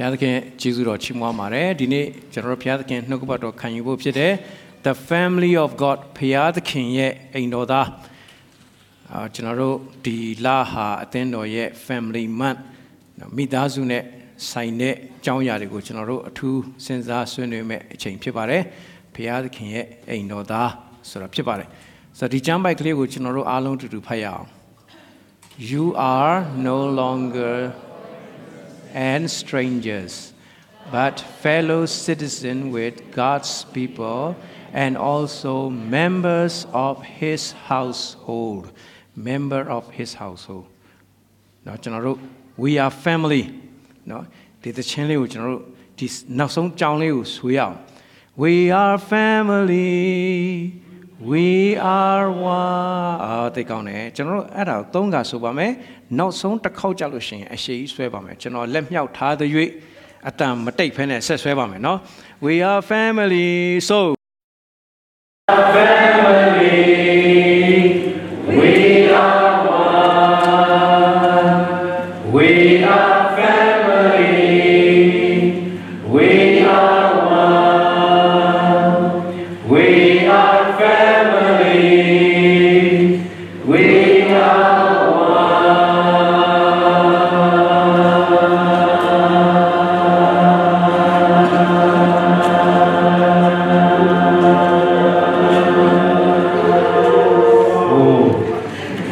ဘုရားသခင်ကျေးဇူးတော်ချီးမွမ်းပါတယ်ဒီနေ့ကျွန်တော်တို့ဘုရားသခင်နှုတ်ကပတ်တော်ခံယူဖို့ဖြစ်တယ် The family of God ဘုရားသခင်ရဲ့အိမ်တော်သားအာကျွန်တော်တို့ဒီလဟာအသင်းတော်ရဲ့ family month မိသားစုနဲ့ဆိုင်တဲ့အကြောင်းအရာတွေကိုကျွန်တော်တို့အထူးစဉ်းစားဆွေးနွေးမဲ့အချိန်ဖြစ်ပါတယ်ဘုရားသခင်ရဲ့အိမ်တော်သားဆိုတာဖြစ်ပါတယ်ဆိုတော့ဒီကျမ်းပိုက်ကလေးကိုကျွန်တော်တို့အားလုံးတူတူဖတ်ရအောင် You are no longer and strangers, but fellow citizen with God's people and also members of his household. Member of his household. နော်ကျွန်တော်တို့ we are family နော်ဒီသချင်းလေးကိုကျွန်တော်တို့ဒီနောက်ဆုံးကြောင်းလေးကိုဆွေးရအောင် we are family we are one အာသိကောင်းတယ်ကျွန်တော်တို့အဲ့ဒါသုံးကဆိုပါမယ်နောက်ဆုံးတစ်ခေါက်ကြလို့ရှိရင်အရှိကြီးဆွဲပါမယ်ကျွန်တော်လက်မြောက်ထားသရွေ့အတန်မတိတ်ဖဲနဲ့ဆက်ဆွဲပါမယ်နော် we are family so family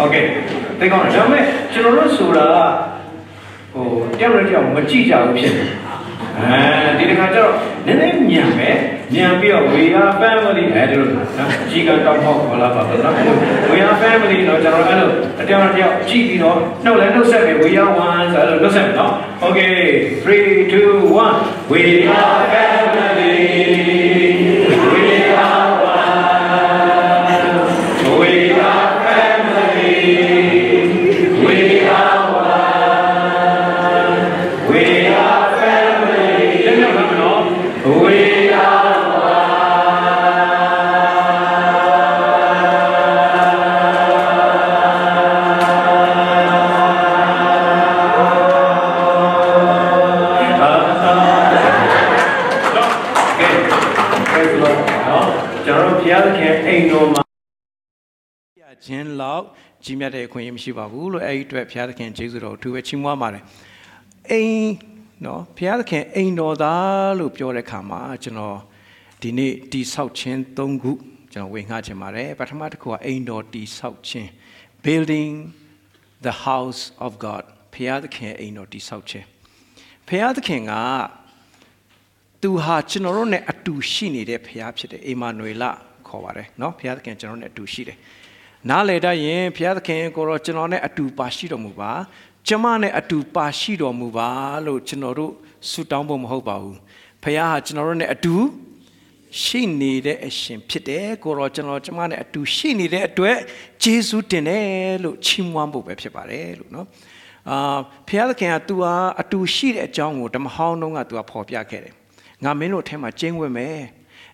one. Okay. သိကောင်းတယ်ဒါပေမဲ့ကျွန်တော်တို့ဆိုတာဟိုတယောက်နဲ့တယောက်မကြည့်ကြဘူးဖြစ်တယ်အဲဒီတစ်ခါကျတော့နည်းနည်းညံပဲညံပြီးတော့ we are family အဲဒီလိုနော်ကြီးကတောက်ပေါက်ခေါ်လာပါတော့နော် we are family တော့ကျွန်တော်အဲ့လိုအတယောက်နဲ့တယောက်ကြည့်ပြီးတော့နှုတ်လဲနှုတ်ဆက်ပြီး we are one ဆိုတော့နှုတ်ဆက်မယ်နော် okay 3 2 1 we are family ကြီးမြတ်တဲ့အခွင့်အရေးမရှိပါဘူးလို့အဲဒီအတွက်ဘုရားသခင်ကျေးဇူးတော်အထူးပဲချီးမွမ်းပါတယ်အိမ်နော်ဘုရားသခင်အိမ်တော်သားလို့ပြောတဲ့ခါမှာကျွန်တော်ဒီနေ့တိဆောက်ခြင်း၃ခုကျွန်တော်ဝေငှခြင်းပါတယ်ပထမတစ်ခုကအိမ်တော်တိဆောက်ခြင်း building the house of god ဘုရားသခင်အိမ်တော်တိဆောက်ခြင်းဘုရားသခင်ကသူဟာကျွန်တော်တို့နဲ့အတူရှိနေတဲ့ဘုရားဖြစ်တယ်အေမာနွေလခေါ်ပါတယ်နော်ဘုရားသခင်ကျွန်တော်တို့နဲ့အတူရှိတယ် နားလေတတ်ရင်ဘုရားသခင်ကိုတော့ကျွန်တော်နဲ့အတူပါရှိတော်မူပါကျမနဲ့အတူပါရှိတော်မူပါလို့ကျွန်တော်တို့ဆုတောင်းဖို့မဟုတ်ပါဘူးဘုရားဟာကျွန်တော်တို့နဲ့အတူရှိနေတဲ့အရှင်ဖြစ်တယ်ကိုတော့ကျွန်တော်ကျမနဲ့အတူရှိနေတဲ့အတွက်ယေရှုတင်တယ်လို့ချီးမွမ်းဖို့ပဲဖြစ်ပါတယ်လို့နော်အာဘုရားသခင်က तू ဟာအတူရှိတဲ့အကြောင်းကိုဓမ္မဟောင်းတုန်းက तू ကဖော်ပြခဲ့တယ်ငါမင်းတို့အထက်မှာကျင်းဝတ်မယ်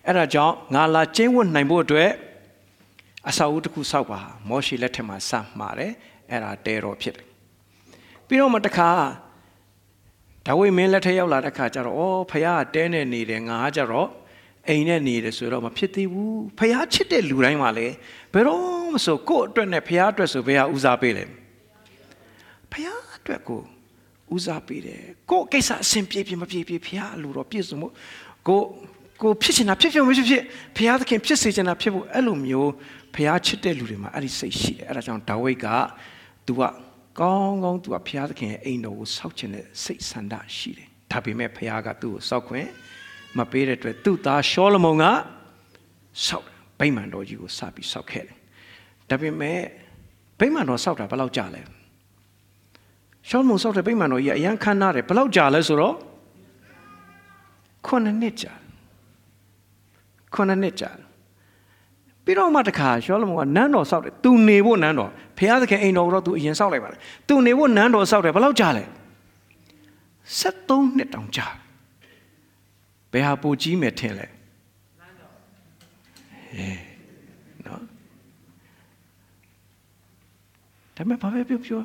အဲ့ဒါကြောင့်ငါလာကျင်းဝတ်နိုင်ဖို့အတွက် အစာအုပ်တစ်ခုစောက်ပါမောရှိလက်ထက်မှာစမှာတယ်အဲ့ဒါတဲတော်ဖြစ်တယ်ပြီးတော့မှတစ်ခါဒါဝိမင်းလက်ထက်ရောက်လာတဲ့ခါကျတော့ဩဖះကတဲနေနေတယ်ငါကကျတော့အိမ်နဲ့နေတယ်ဆိုတော့မဖြစ်သေးဘူးဖះချစ်တဲ့လူတိုင်းမှာလေဘယ်တော့မဆိုကိုယ့်အတွက်နဲ့ဖះအတွက်ဆိုဘယ်ဟာဦးစားပေးလဲဖះအတွက်ကိုဦးစားပေးတယ်ကိုယ့်ကိစ္စအဆင်ပြေပြေမပြေပြေဖះအလိုတော့ပြည့်စုံမှုကိုကိုဖြစ်ချင်တာဖြစ်ဖြစ်မဖြစ်ဖြစ်ဖះသခင်ဖြစ်စေချင်တာဖြစ်ဖို့အဲ့လိုမျိုး ဖះချစ်တဲ့လူတွေမှာအဲ့ဒီစိတ်ရှိတယ်အဲ့ဒါကြောင့်ဒါဝိဒ်က तू ကကောင်းကောင်း तू ကဖះသခင်ရဲ့အိမ်တော်ကိုစောက်ချင်တဲ့စိတ်ဆန္ဒရှိတယ်ဒါပေမဲ့ဖះကသူ့ကိုစောက်ခွင့်မပေးတဲ့အတွက်သူ့သားရှောလမုန်ကစောက်ဗိမာန်တော်ကြီးကိုစပြီးစောက်ခဲ့တယ်ဒါပေမဲ့ဗိမာန်တော်စောက်တာဘယ်လောက်ကြာလဲရှောလမုန်စောက်တဲ့ဗိမာန်တော်ကြီးကအရန်ခမ်းနားတယ်ဘယ်လောက်ကြာလဲဆိုတော့ခုနှစ်နှစ်ကြာခုနှစ်နှစ်ကြာ ပြီးတော့မှတခါရှောလမုန်ကနန်းတော်ဆောက်တယ်သူနေဖို့နန်းတော်ဘုရားသခင်အိမ်တော်ကိုတော့သူအရင်ဆောက်လိုက်ပါလေသူနေဖို့နန်းတော်ဆောက်တယ်ဘယ်လောက်ကြာလဲ73နှစ်တောင်ကြာဘယ်ဟာပိုကြီးမယ်ထင်လဲအေးနော်ဒါပေမဲ့ဘာပဲပြောပြော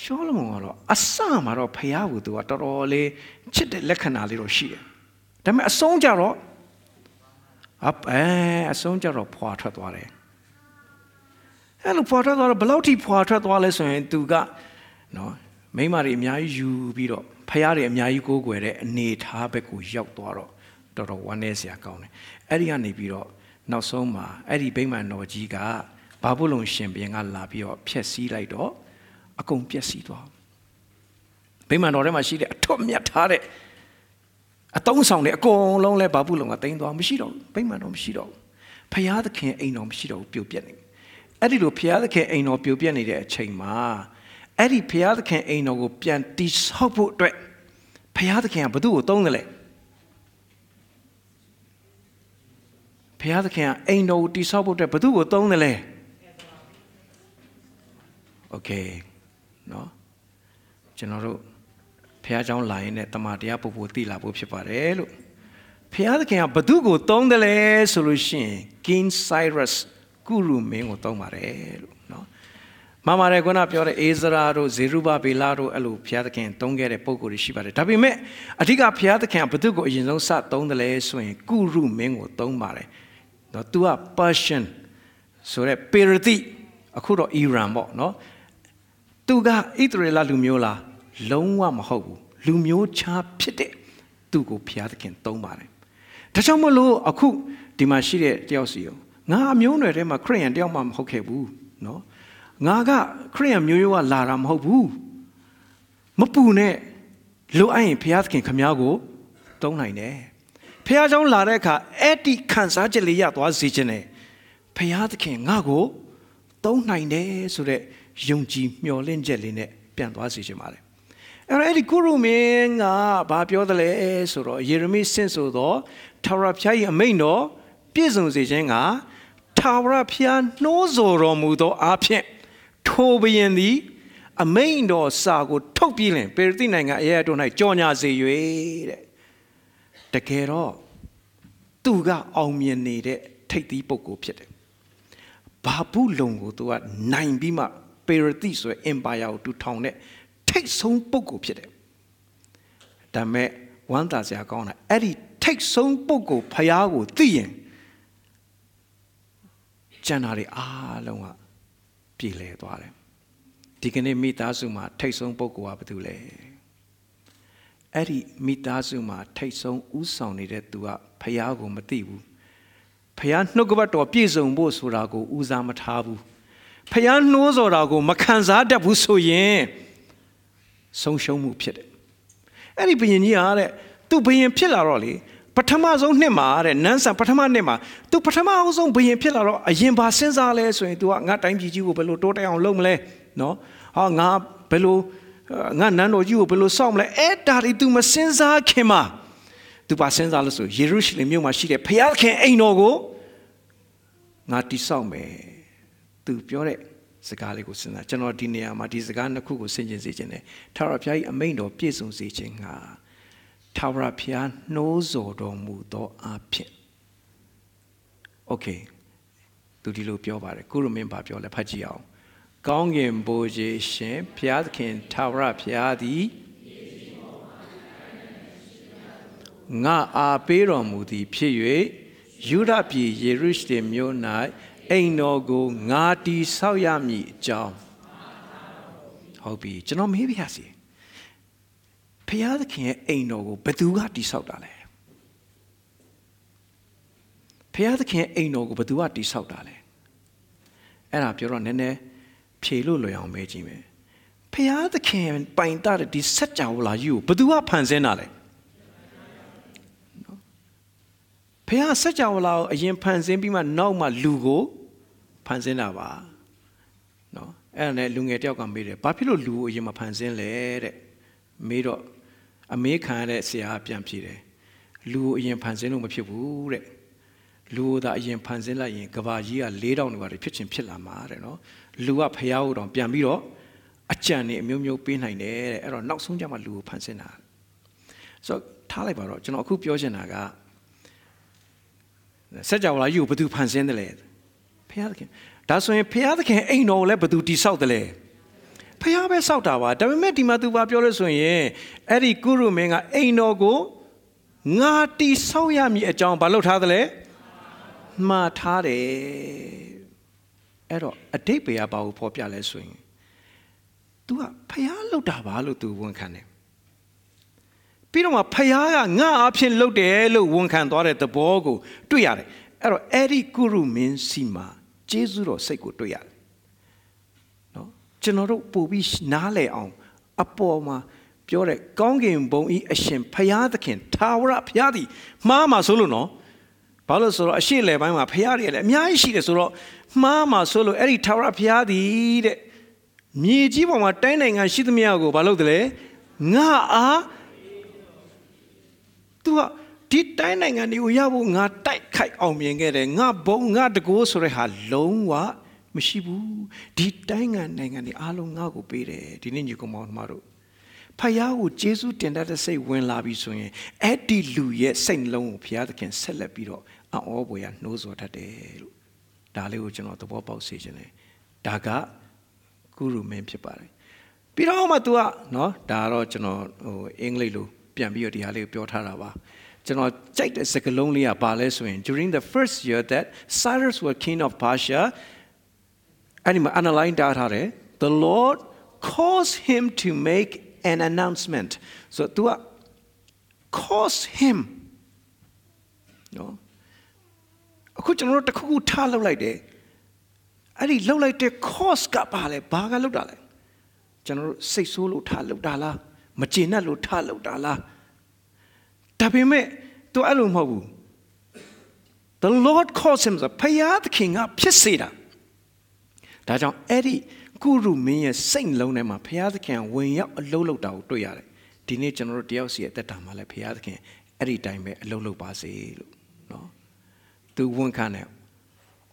ရှောလမုန်ကတော့အစမှာတော့ဖယားကိုသူကတော်တော်လေးချစ်တဲ့လက္ခဏာလေးတော့ရှိတယ်ဒါပေမဲ့အဆုံးကြတော့ အပအဲအဆုံးကြတော့ဖွာထွက်သွားတယ်အဲ့လိုဖွာထွက်သွားတော့ဘယ်လောက်ထိဖွာထွက်သွားလဲဆိုရင်သူကနော်မိမတွေအများကြီးယူပြီးတော့ဖယားတွေအများကြီးကိုးကွယ်တဲ့အနေထားဘက်ကိုရောက်သွားတော့တော်တော်ဝမ်းနည်းစရာကောင်းတယ်အဲ့ဒီကနေပြီးတော့နောက်ဆုံးမှာအဲ့ဒီဗိမာန်တော်ကြီးကဘာဘူးလုံရှင်ဘုရင်ကလာပြီးတော့ဖျက်ဆီးလိုက်တော့အကုန်ပျက်စီးသွားဗိမာန်တော်ထဲမှာရှိတဲ့အထွတ်မြတ်ထားတဲ့ အတုံးဆောင်တွေအကုန်လုံးလဲဘာဘူးလုံကတိမ့်သွားမရှိတော့ဘူးဗိမာန်တော်မရှိတော့ဘူးဖယားသခင်အိမ်တော်မရှိတော့ဘူးပြိုပြက်နေအဲ့ဒီလိုဖယားသခင်အိမ်တော်ပြိုပြက်နေတဲ့အချိန်မှာအဲ့ဒီဖယားသခင်အိမ်တော်ကိုပြန်တိဆောက်ဖို့အတွက်ဖယားသခင်ကဘသူ့ကိုသုံးတယ်လဲဖယားသခင်ကအိမ်တော်ကိုတိဆောက်ဖို့အတွက်ဘသူ့ကိုသုံးတယ်လဲโอเคเนาะကျွန်တော်တို့ ဖះเจ้าလာရင်နဲ့တမန်တရားပို့ဖို့တည်လာဖို့ဖြစ်ပါတယ်လို့ဖះသခင်ကဘသူကိုသုံးတယ်လဲဆိုလို့ရှိရင် King Cyrus ကုရုမင်းကိုသုံးပါတယ်လို့เนาะမမရဲခုနပြောတဲ့အေဇရာတို့ဇေရုဘဗေလတို့အဲ့လိုဘုရားသခင်သုံးခဲ့တဲ့ပုံကိုယ်တွေရှိပါတယ်ဒါပေမဲ့အဓိကဘုရားသခင်ကဘသူကိုအရင်ဆုံးစသုံးတယ်လဲဆိုရင်ကုရုမင်းကိုသုံးပါတယ်နော် तू က Persian ဆိုတဲ့ပေရတိအခုတော့ Iran ပေါ့နော်သူကဣသရေလလူမျိုးလား လုံးဝမဟုတ်ဘူးလူမျိုးခြားဖြစ်တဲ့သူ့ကိုဘုရားသခင်သုံးပါတယ်ဒါကြောင့်မလို့အခုဒီမှာရှိတဲ့တယောက်စီရောငါအမျိုးနွယ်ထဲမှာခရိယန်တယောက်မှမဟုတ်ခဲ့ဘူးနော်ငါကခရိယန်မျိုးရိုးကလာတာမဟုတ်ဘူးမပူနဲ့လိုအပ်ရင်ဘုရားသခင်ခမ ्या ကိုသုံးနိုင်တယ်ဖះเจ้าလာတဲ့အခါအဲ့ဒီခံစားချက်လေးရသွားစေခြင်းနဲ့ဖះသခင်ငါ့ကိုသုံးနိုင်တယ်ဆိုတဲ့ယုံကြည်မျှော်လင့်ချက်လေးနဲ့ပြန်သွားစေခြင်းပါတယ် အဲ့တော့အဲ့ဒီကုရုမင်းကဘာပြောသလဲဆိုတော့ယေရမိဆင့်ဆိုတော့ထာဝရဘုရား၏အမိန့်တော်ပြည့်စုံစေခြင်းကထာဝရဘုရားနှိုးဆော်တော်မူသောအားဖြင့်ထိုဘယင်သည် အမိန့်တော်စာကို ထုတ်ပြီးလင်ပေရတိနိုင်ငံအရာတို့၌ကြော်ညာစေ၍တဲ့တကယ်တော့သူကအောင်မြင်နေတဲ့ထိပ်သီးပုဂ္ဂိုလ်ဖြစ်တယ်ဘာဘူးလုံကိုသူကနိုင်ပြီးမှပေရတိဆိုတဲ့ empire ကိုတူထောင်တဲ့ ထိတ်ဆုံးပုဂ္ဂိုလ်ဖြစ်တယ်ဒါမဲ့ဝမ်းသာစရာကောင်းတာအဲ့ဒီထိတ်ဆုံးပုဂ္ဂိုလ်ဖျားကိုသိရင်ကျန်တာတွေအားလုံးကပြည်လဲသွားတယ်ဒီကနေ့မိသားစုမှာထိတ်ဆုံးပုဂ္ဂိုလ်ကဘာတူလဲအဲ့ဒီမိသားစုမှာထိတ်ဆုံးဥဆောင်နေတဲ့သူကဖျားကိုမသိဘူးဖျားနှုတ်ကပတ်တော်ပြည့်စုံဖို့ဆိုတာကိုဦးစားမထားဘူးဖျားနှိုးစော်တာကိုမခံစားတတ်ဘူးဆိုရင် ဆုံးရှုံးမှုဖြစ်တယ်အဲ့ဒီဘုရင်ကြီးဟာတဲ့သူဘုရင်ဖြစ်လာတော့လေပထမဆုံးနှစ်မှာတဲ့နန်းဆန်ပထမနှစ်မှာ तू ပထမအဆုံးဘုရင်ဖြစ်လာတော့အရင်ပါစဉ်းစားလဲဆိုရင် तू ကငါတိုင်းပြည်ကြီးကိုဘယ်လိုတိုးတက်အောင်လုပ်မလဲနော်ဟာငါဘယ်လိုငါနန်းတော်ကြီးကိုဘယ်လိုစောင့်မလဲအဲ့ဒါတွေ तू မစဉ်းစားခင်မှာ तू ပါစဉ်းစားလို့ဆိုယေရုရှလင်မြို့မှာရှိတဲ့ဘုရားခင်အိမ်တော်ကိုငါတိဆောက်မယ် तू ပြောတဲ့ စကားလေးကိုစဉ်းစားကျွန်တော်ဒီနေရာမှာဒီစကားနှစ်ခုကိုဆင်ခြင်စေခြင်းနဲ့ထာဝရဘုရား၏အမိန့်တော်ပြည့်စုံစေခြင်းဟာထာဝရဘုရားနှိုးဆော်တော်မူသောအဖြစ်โอเคသူဒီလိုပြောပါတယ်ကုရမင်းဘာပြောလဲဖတ်ကြည့်အောင်ကောင်းကင်ဘိုးကြီးရှင်ဘုရားသခင်ထာဝရဘုရားသည်ငါအားပေးတော်မူသည်ဖြစ်၍ယူဒပြည်ယေရုရှလင်မြို့၌ အိမ်တော်ကိုငါတီဆောက်ရမည်အကြောင်းဟုတ်ပြီကျွန်တော်မေးပြရစီဖျားသခင်ရဲ့အိမ်တော်ကိုဘယ်သူကတီဆောက်တာလဲဖျားသခင်ရဲ့အိမ်တော်ကိုဘယ်သူကတီဆောက်တာလဲအဲ့ဒါပြောတော့နည်းနည်းဖြေလို့လွယ်အောင်မေးကြည့်မယ်ဖျားသခင်ပိုင်တတဲ့ဒီစัจ java လာကြီးကိုဘယ်သူကဖန်ဆင်းတာလဲဖះစัจ java လာကိုအရင်ဖန်ဆင်းပြီးမှနောက်မှလူကို ဖန်ဆင်းတာပါနော်အဲ့ဒါနဲ့လူငယ်တယောက်ကမေးတယ်ဘာဖြစ်လို့လူကိုအရင်မဖန်ဆင်းလဲတဲ့မေးတော့အမေးခံရတဲ့ဆရာကပြန်ဖြေတယ်လူကိုအရင်ဖန်ဆင်းလို့မဖြစ်ဘူးတဲ့လူကိုသာအရင်ဖန်ဆင်းလိုက်ရင်ကဘာကြီးက၄တောင်နေပါတယ်ဖြစ်ချင်းဖြစ်လာမှာတဲ့နော်လူကဖះကိုတော့ပြန်ပြီးတော့အကြံနေအမျိုးမျိုးပေးနိုင်တယ်တဲ့အဲ့တော့နောက်ဆုံးကျမှလူကိုဖန်ဆင်းတာဆိုတော့ထားလိုက်ပါတော့ကျွန်တော်အခုပြောချင်တာကစัจ java လာယူဘယ်သူဖန်ဆင်းတယ်လဲ ဖះသခင်ဒါဆိုရင်ဖះသခင်အိမ်တော်ကိုလည်းဘယ်သူတိဆောက်တယ်လဲဖះပဲစောက်တာပါဒါပေမဲ့ဒီမှာသူဘာပြောလဲဆိုရင်အဲ့ဒီကုရုမင်းကအိမ်တော်ကိုငါတီဆောက်ရမည်အကြောင်းဘာလုပ်ထားသလဲမှားထားတယ်အဲ့တော့အတိတ်ပဲကဘာကိုဖော်ပြလဲဆိုရင် तू ကဖះလောက်တာပါလို့ तू ဝန်ခံတယ်ပြီးတော့မှဖះကငါအဖြစ်လုပ်တယ်လို့ဝန်ခံသွားတဲ့သဘောကိုတွေ့ရတယ်အဲ့တော့အဲ့ဒီကုရုမင်းစီမှာ ဂျေဇုတော်စိတ်ကိုတွေ့ရတယ်နော်ကျွန်တော်တို့ပို့ပြီးနားလည်အောင်အပေါ်မှာပြောတဲ့ကောင်းကင်ဘုံဤအရှင်ဖရာသခင်သာဝရဖရာသည်မှားမှာဆိုလို့နော်ဘာလို့ဆိုတော့အရှိလေပိုင်းမှာဖရာတွေလည်းအများကြီးရှိတယ်ဆိုတော့မှားမှာဆိုလို့အဲ့ဒီသာဝရဖရာသည်တဲ့မြေကြီးပေါ်မှာတိုင်းနိုင်ငံရှိသမျှကိုဘာလို့တလဲငါအား तू က ဒီတိုင်းနိုင်ငံတွေကိုရဖို့ငါတိုက်ခိုက်အောင်မြင်ခဲ့တယ်ငါဘုံငါတကိုးဆိုတဲ့ဟာလုံးဝမရှိဘူးဒီတိုင်းငံနိုင်ငံတွေအားလုံးငါ့ကိုပေးတယ်ဒီနေ့ညီကောင်မောင်တို့တို့ဖယားကိုဂျေစုတင်တတ်တဲ့စိတ်ဝင်လာပြီဆိုရင်အဲ့ဒီလူရဲ့စိတ်နှလုံးကိုဘုရားသခင်ဆက်လက်ပြီးတော့အော်ဘွယ်ရနှိုးဆော်တတ်တယ်လို့ဒါလေးကိုကျွန်တော်သဘောပေါက်စေချင်တယ်ဒါကကုရုမင်းဖြစ်ပါတယ်ပြီးတော့မှ तू ကနော်ဒါကတော့ကျွန်တော်ဟိုအင်္ဂလိပ်လိုပြန်ပြီးတော့ဒီဟာလေးကိုပြောထားတာပါ ကျွန်တော်ကြိုက်တဲ့စကားလုံးလေးကဘာလဲဆိုရင် during the first year that Cyrus was king of Persia အဲ့ဒီမှာ underline တားထားတယ် the lord caused him to make an announcement so သူက cause him နော်အခုကျွန်တော်တို့တစ်ခုခုထားလောက်လိုက်တယ်အဲ့ဒီလောက်လိုက်တဲ့ cause ကပါလဲဘာကလောက်တာလဲကျွန်တော်တို့စိတ်ဆိုးလို့ထားလောက်တာလားမကျေနပ်လို့ထားလောက်တာလား ဒါပေမဲ့သူအဲ့လိုမဟုတ်ဘူး the lord calls him ဆိုဖယားသခင်ကဖြစ်စေတာဒါကြောင့်အဲ့ဒီကုရုမင်းရဲ့စိတ်နှလုံးထဲမှာဘုရားသခင်ဝင်ရောက်အလုံးလုံးတာကိုတွေ့ရတယ်ဒီနေ့ကျွန်တော်တို့တယောက်စီရဲ့အသက်တာမှာလည်းဘုရားသခင်အဲ့ဒီတိုင်းပဲအလုံးလုံးပါစေလို့နော်သူဝန်ခံတယ်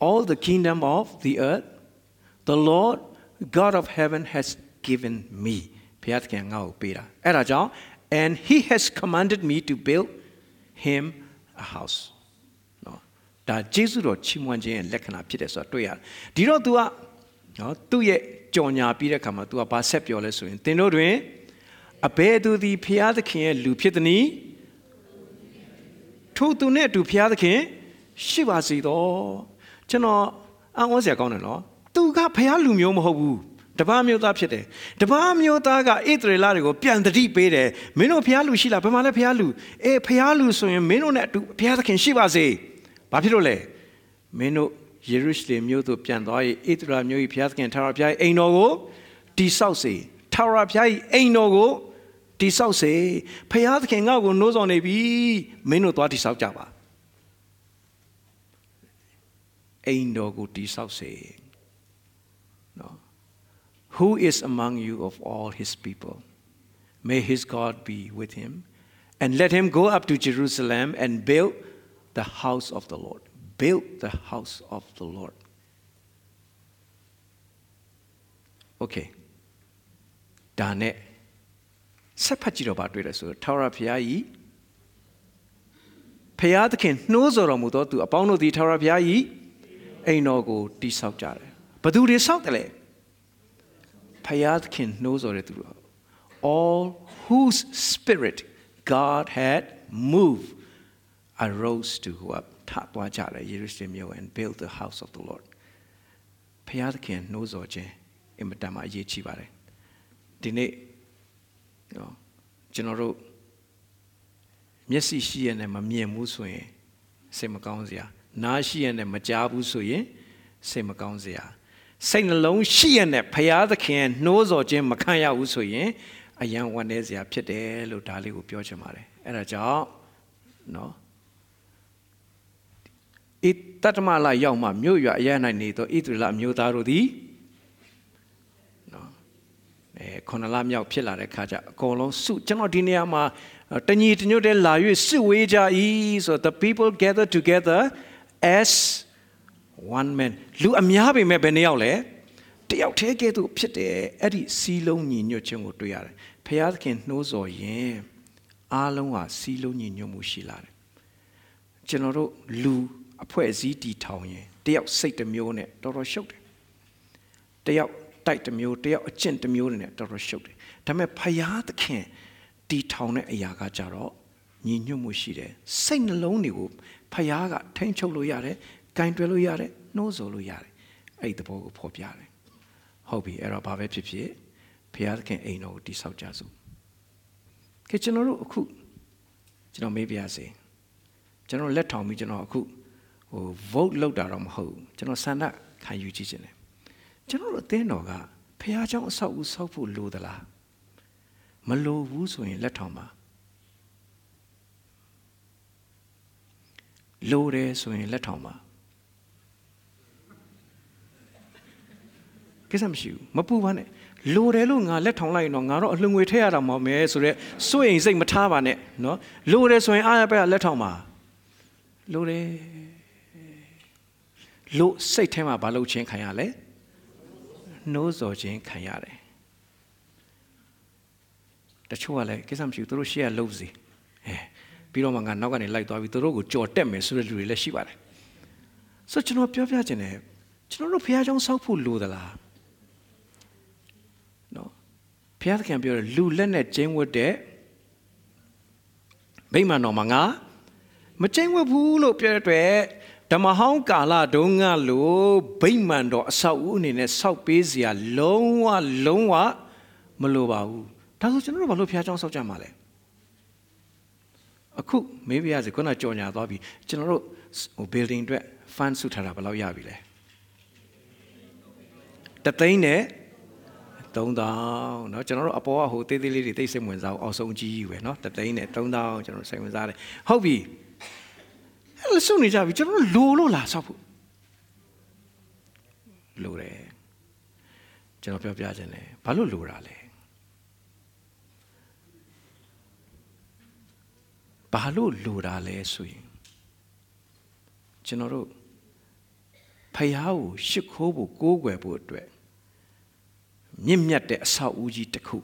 all the kingdom of the earth the lord god of heaven has given me ဘုရားသခင်ငါ့ကိုပေးတာအဲ့ဒါကြောင့် and he has commanded me to build him a house နော်ဒါဂျေဇုတော်ချီးမွမ်းခြင်းရဲ့လက္ခဏာဖြစ်တယ်ဆိုတာတွေ့ရတယ်ဒီတော့ तू ကနော်သူ့ရဲ့ကြော်ညာပြီးတဲ့ခါမှာ तू ကဘာဆက်ပြောလဲဆိုရင်သင်တို့တွင်အဘယ်သူသည်ဖျားသခင်ရဲ့လူဖြစ်သည်နီထို့သူနဲ့အတူဖျားသခင်ရှိပါစေတော့ကျွန်တော်အံ့ဩစရာကောင်းတယ်နော်သူကဖျားလူမျိုးမဟုတ်ဘူး တပားမျိုးသားဖြစ်တယ်တပားမျိုးသားကဣသရေလတွေကိုပြန်တတိပေးတယ်မင်းတို့ဖျားလူရှိလားဘယ်မှာလဲဖျားလူအေးဖျားလူဆိုရင်မင်းတို့နဲ့အတူဖျားသခင်ရှိပါစေဘာဖြစ်လို့လဲမင်းတို့ယေရုရှလင်မြို့သို့ပြန်သွား၍ဣသရေလမြို့၏ဘုရားသခင်ထာဝရဘုရား၏အိမ်တော်ကိုတိဆောက်စေထာဝရဘုရား၏အိမ်တော်ကိုတိဆောက်စေဘုရားသခင်ငါ့ကိုနှိုးဆော်နေပြီမင်းတို့သွားတိဆောက်ကြပါအိမ်တော်ကိုတိဆောက်စေနော် Who is among you of all his people may his God be with him and let him go up to Jerusalem and build the house of the Lord built the house of the Lord. Okay. ဒါနဲ့ဆက်ဖတ်ကြည့်တော့ပါတွေ့တယ်ဆိုတော့ထာဝရဘုရားကြီးဘုရားသခင်နှိုးဆော်တော်မူသောသူအပေါင်းတို့သည်ထာဝရဘုရားကြီးအိမ်တော်ကိုတိဆောက်ကြတယ်ဘသူတွေဆောက်တယ်လဲ ဘုရားသခင်နှိုးဆော်တဲ့သူ all whose spirit God had moved arose to go up ထသွားကြတယ်ယေရုရှလင်မြို့ and build the house of the Lord ဖျားသခင်နှိုးဆော်ခြင်းအင်မတန်မှအရေးကြီးပါတယ်ဒီနေ့နော်ကျွန်တော်တို့မျက်စိရှိရနဲ့မမြင်ဘူးဆိုရင်စိတ်မကောင်းစရာနားရှိရနဲ့မကြားဘူးဆိုရင်စိတ်မကောင်းစရာ စိတ်နှလုံးရှိရနဲ့ဖျားသခင်နှိုးဆော်ခြင်းမခံရဘူးဆိုရင်အယံဝမ်းနေစရာဖြစ်တယ်လို့ဒါလေးကိုပြောချင်ပါတယ်အဲ့ဒါကြောင့်နော်ဣတတမလရောက်မှမြို့ရွာအရ၌နေသောဣသရေလမျိုးသားတို့သည်နော်အဲခုနလမြောက်ဖြစ်လာတဲ့ခါကျအကုန်လုံးစုကျွန်တော်ဒီနေရာမှာတညီတညွတ်တဲ့လာ၍စုဝေးကြ၏ဆို the people gather together as one man လူအများပေမဲ့ဘယ်နှယောက်လဲတယောက်တည်းကဲ့သို့ဖြစ်တယ်အဲ့ဒီစီးလုံးညီညွတ်ခြင်းကိုတွေ့ရတယ်ဖျားသခင်နှိုးဆော်ရင်အားလုံးဟာစီးလုံးညီညွတ်မှုရှိလာတယ်ကျွန်တော်တို့လူအဖွဲ့အစည်းတည်ထောင်ရင်တယောက်စိတ်တစ်မျိုးနဲ့တော်တော်ရှုပ်တယ်တယောက်တိုက်တစ်မျိုးတယောက်အကျင့်တစ်မျိုးနဲ့တော်တော်ရှုပ်တယ်ဒါပေမဲ့ဖယားသခင်တီထောင်တဲ့အရာကကြတော့ညီညွတ်မှုရှိတယ်စိတ်နှလုံးတွေကိုဖယားကထိန်းချုပ်လို့ရတယ် ဂင်တွယ်လို့ရတယ်နှိုးဆော်လို့ရတယ်အဲ့ဒီသဘောကိုဖော်ပြတယ်ဟုတ်ပြီအဲ့တော့ဘာပဲဖြစ်ဖြစ်ဖယားသခင်အိမ်တော်ကိုတိဆောက်ကြစို့ကဲကျွန်တော်တို့အခုကျွန်တော်မေးပြရစေကျွန်တော်လက်ထောင်ပြီးကျွန်တော်အခုဟို vote လုပ်တာတော့မဟုတ်ဘူးကျွန်တော်ဆန္ဒခံယူကြည့်ခြင်းတယ်ကျွန်တော်တို့အသင်းတော်ကဖះเจ้าအဆောက်အဦဆောက်ဖို့လိုသလားမလိုဘူးဆိုရင်လက်ထောင်ပါလိုတယ်ဆိုရင်လက်ထောင်ပါ ကိစ္စမရှိဘူးမပူပါနဲ့လိုတယ်လို့ငါလက်ထောင်လိုက်ရင်တော့ငါတော့အလှငွေထည့်ရတာမဟုတ်မဲဆိုတော့စိုးရင်စိတ်မထားပါနဲ့နော်လိုတယ်ဆိုရင်အားရပဲလက်ထောင်ပါလိုတယ်လို့စိတ်ထဲမှာမလုပ်ချင်းခံရလဲနှိုးဆော်ခြင်းခံရတယ်တချို့ကလည်းကိစ္စမရှိဘူးသူတို့ရှေ့ကလှုပ်စီအဲပြီးတော့မှငါနောက်ကနေလိုက်သွားပြီးသူတို့ကိုကြော်တက်မယ်ဆိုတဲ့လူတွေလည်းရှိပါတယ်ဆိုတော့ကျွန်တော်ပြောပြခြင်းတယ်ကျွန်တော်တို့ဖះเจ้าဆောက်ဖို့လိုသလား ဖះသခင်ပြောတယ်လူလက်နဲ့ကျင်းဝတ်တဲ့မိမတော်မှာငါမကျင်းဝတ်ဘူးလို့ပြောတဲ့အတွက်ဓမ္မဟောင်းကာလတုန်းကလို့ဗိမာန်တော်အဆောက်အဦအနေနဲ့ဆောက်ပေးစရာလုံးဝလုံးဝမလိုပါဘူးဒါဆိုကျွန်တော်တို့ဘာလို့ဖျားချောင်းဆောက်ကြမှာလဲအခုမေးပြရစီခုနကြော်ညာသွားပြီကျွန်တော်တို့ဟို building အတွက် fund စုထားတာဘယ်လောက်ရပြီလဲတသိန်းနဲ့ 3000เนาะကျွန်တော်တို့အပေါ်ကဟိုသေးသေးလေးတွေသိစိတ်ဝင်စားအောင်အောင်ဆုံးကြီးကြီးပဲเนาะတသိန်းနဲ့3000ကျွန်တော်စိတ်ဝင်စားတယ်ဟုတ်ပြီအဲ့လိုစုနေကြပြီကျွန်တော်တို့လိုလို့လားဆောက်ဖို့လိုတယ်ကျွန်တော်ပြောပြခြင်းတယ်ဘာလို့လိုတာလဲဘာလို့လိုတာလဲဆိုရင်ကျွန်တော်တို့ဖယားကိုရှ िख ိုးဖို့ကိုးကွယ်ဖို့အတွက် မြင့်မြတ်တဲ့အဆောက်အဦကြီးတစ်ခု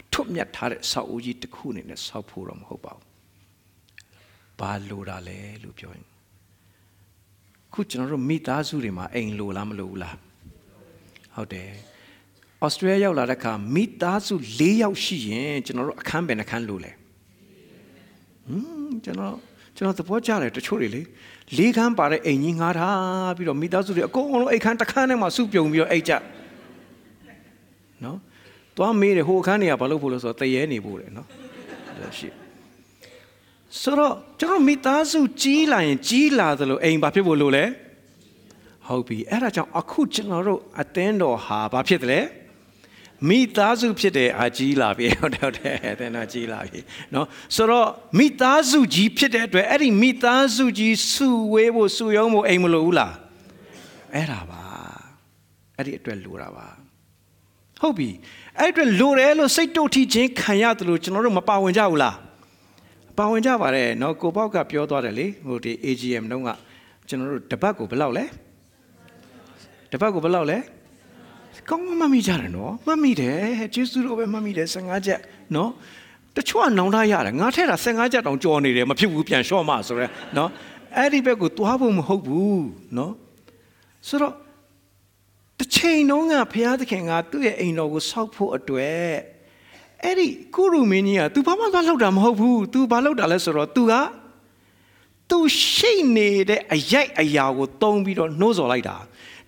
အထွတ်မြတ်ထားတဲ့အဆောက်အဦကြီးတစ်ခုအနေနဲ့ဆောက်ဖို့တော့မဟုတ်ပါဘူးဘာလိုတာလဲလို့ပြောရင်ခုကျွန်တော်တို့မိသားစုတွေမှာအိမ်လိုလားမလိုဘူးလားဟုတ်တယ်ဩစတြေးလျရောက်လာတဲ့အခါမိသားစု၄ယောက်ရှိရင်ကျွန်တော်တို့အခန်းပဲနှခန်းလိုလဲဟွန်းကျွန်တော်ကျွန်တော်သဘောကျတယ်တချို့တွေလေလေးခန်းပါတဲ့အိမ်ကြီးငှားထားပြီးတော့မိသားစုတွေအကုန်လုံးအိမ်ခန်းတစ်ခန်းထဲမှာစုပြုံပြီးတော့အိတ်ကြ နော်သွားမေးတယ်ဟိုအခန်းတွေကဘာလို့ဖို့လို့ဆိုတော့တရေနေဖို့တယ်နော်ဒါရှိဆိုတော့ကျွန်တော်မိသားစုကြီးလာရင်ကြီးလာသလိုအိမ်ဘာဖြစ်ဖို့လို့လဲဟုတ်ပြီအဲ့ဒါကြောင့်အခုကျွန်တော်တို့အသင်းတော်ဟာဘာဖြစ်တယ်လဲမိသားစုဖြစ်တယ်အာကြီးလာပြီဟုတ်တယ်ဟုတ်တယ်အသင်းတော်ကြီးလာပြီเนาะဆိုတော့မိသားစုကြီးဖြစ်တဲ့အတွက်အဲ့ဒီမိသားစုကြီးစုဝေးဖို့စုယုံဖို့အိမ်မလိုဘူးလားအဲ့ဒါပါအဲ့ဒီအတွက်လိုတာပါ ဟုတ်ပြီအဲ့အတွက်လိုတယ်လို့စိတ်တို့ထိချင်းခံရတယ်လို့ကျွန်တော်တို့မပါဝင်ကြဘူးလားပါဝင်ကြပါတယ်เนาะကိုပေါက်ကပြောသွားတယ်လေဟိုဒီ AGM တုန်းကကျွန်တော်တို့တပတ်ကိုဘယ်လောက်လဲတပတ်ကိုဘယ်လောက်လဲကောင်းမှတ်မိကြတယ်နော်မှတ်မိတယ်ကျေးဇူးတော်ပဲမှတ်မိတယ်15ချက်နော်တချို့ကနောင်တရတယ်ငါထဲတာ15ချက်တောင်ကြော်နေတယ်မဖြစ်ဘူးပြန်လျှော့မှဆိုရဲနော်အဲ့ဒီဘက်ကိုသွားဖို့မဟုတ်ဘူးနော်ဆိုတော့ တစ်ချိန်လုံးကဘုရားသခင်ကသူ့ရဲ့အိမ်တော်ကိုဆောက်ဖို့အတွက်အဲ့ဒီကုရုမင်းကြီးက तू ဘာမှသွားလောက်တာမဟုတ်ဘူး तू ဘာလောက်တာလဲဆိုတော့ तू က तू ရှိနေတဲ့အရိုက်အရာကိုတုံးပြီးတော့နှိုးဆော်လိုက်တာ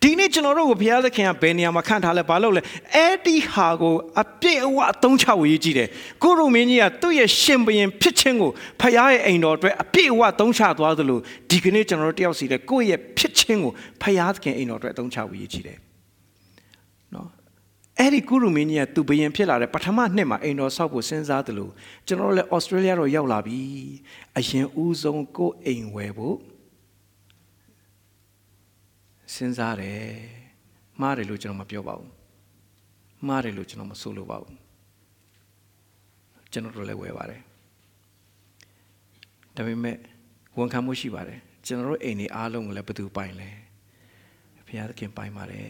ဒီနေ့ကျွန်တော်တို့ကိုဘုရားသခင်ကဘယ်နေရာမှာခန့်ထားလဲဘာလို့လဲအဲ့ဒီဟာကိုအပြည့်အဝအသုံးချဝေးကြည့်တယ်ကိုရုမင်းကြီးကသူ့ရဲ့ရှင်ဘရင်ဖြစ်ခြင်းကိုဖခင်ရဲ့အိမ်တော်အတွက်အပြည့်အဝသုံးချသွားသလိုဒီကနေ့ကျွန်တော်တို့တယောက်စီတဲ့ကိုယ့်ရဲ့ဖြစ်ခြင်းကိုဖခင်သခင်အိမ်တော်အတွက်အသုံးချဝေးကြည့်တယ်နော် အဲ့ဒီကုရုမင်းကြီးကသူဘယင်ဖြစ်လာတဲ့ပထမနှစ်မှာအိမ်တော်ဆောက်ဖို့စဉ်းစားသလိုကျွန်တော်တို့လည်းဩစတြေးလျတော့ရောက်လာပြီအရင်ဦးဆုံးကိုယ်အိမ်ဝယ်ဖို့စဉ်းစားတယ်မှားတယ်လို့ကျွန်တော်မပြောပါဘူးမှားတယ်လို့ကျွန်တော်မဆိုလိုပါဘူးကျွန်တော်တို့လည်းဝယ်ပါတယ်ဒါပေမဲ့ဝန်ခံမှုရှိပါတယ်ကျွန်တော်တို့အိမ်တွေအားလုံးကိုလည်းဘယ်သူပိုင်လဲဘုရားသခင်ပိုင်ပါတယ်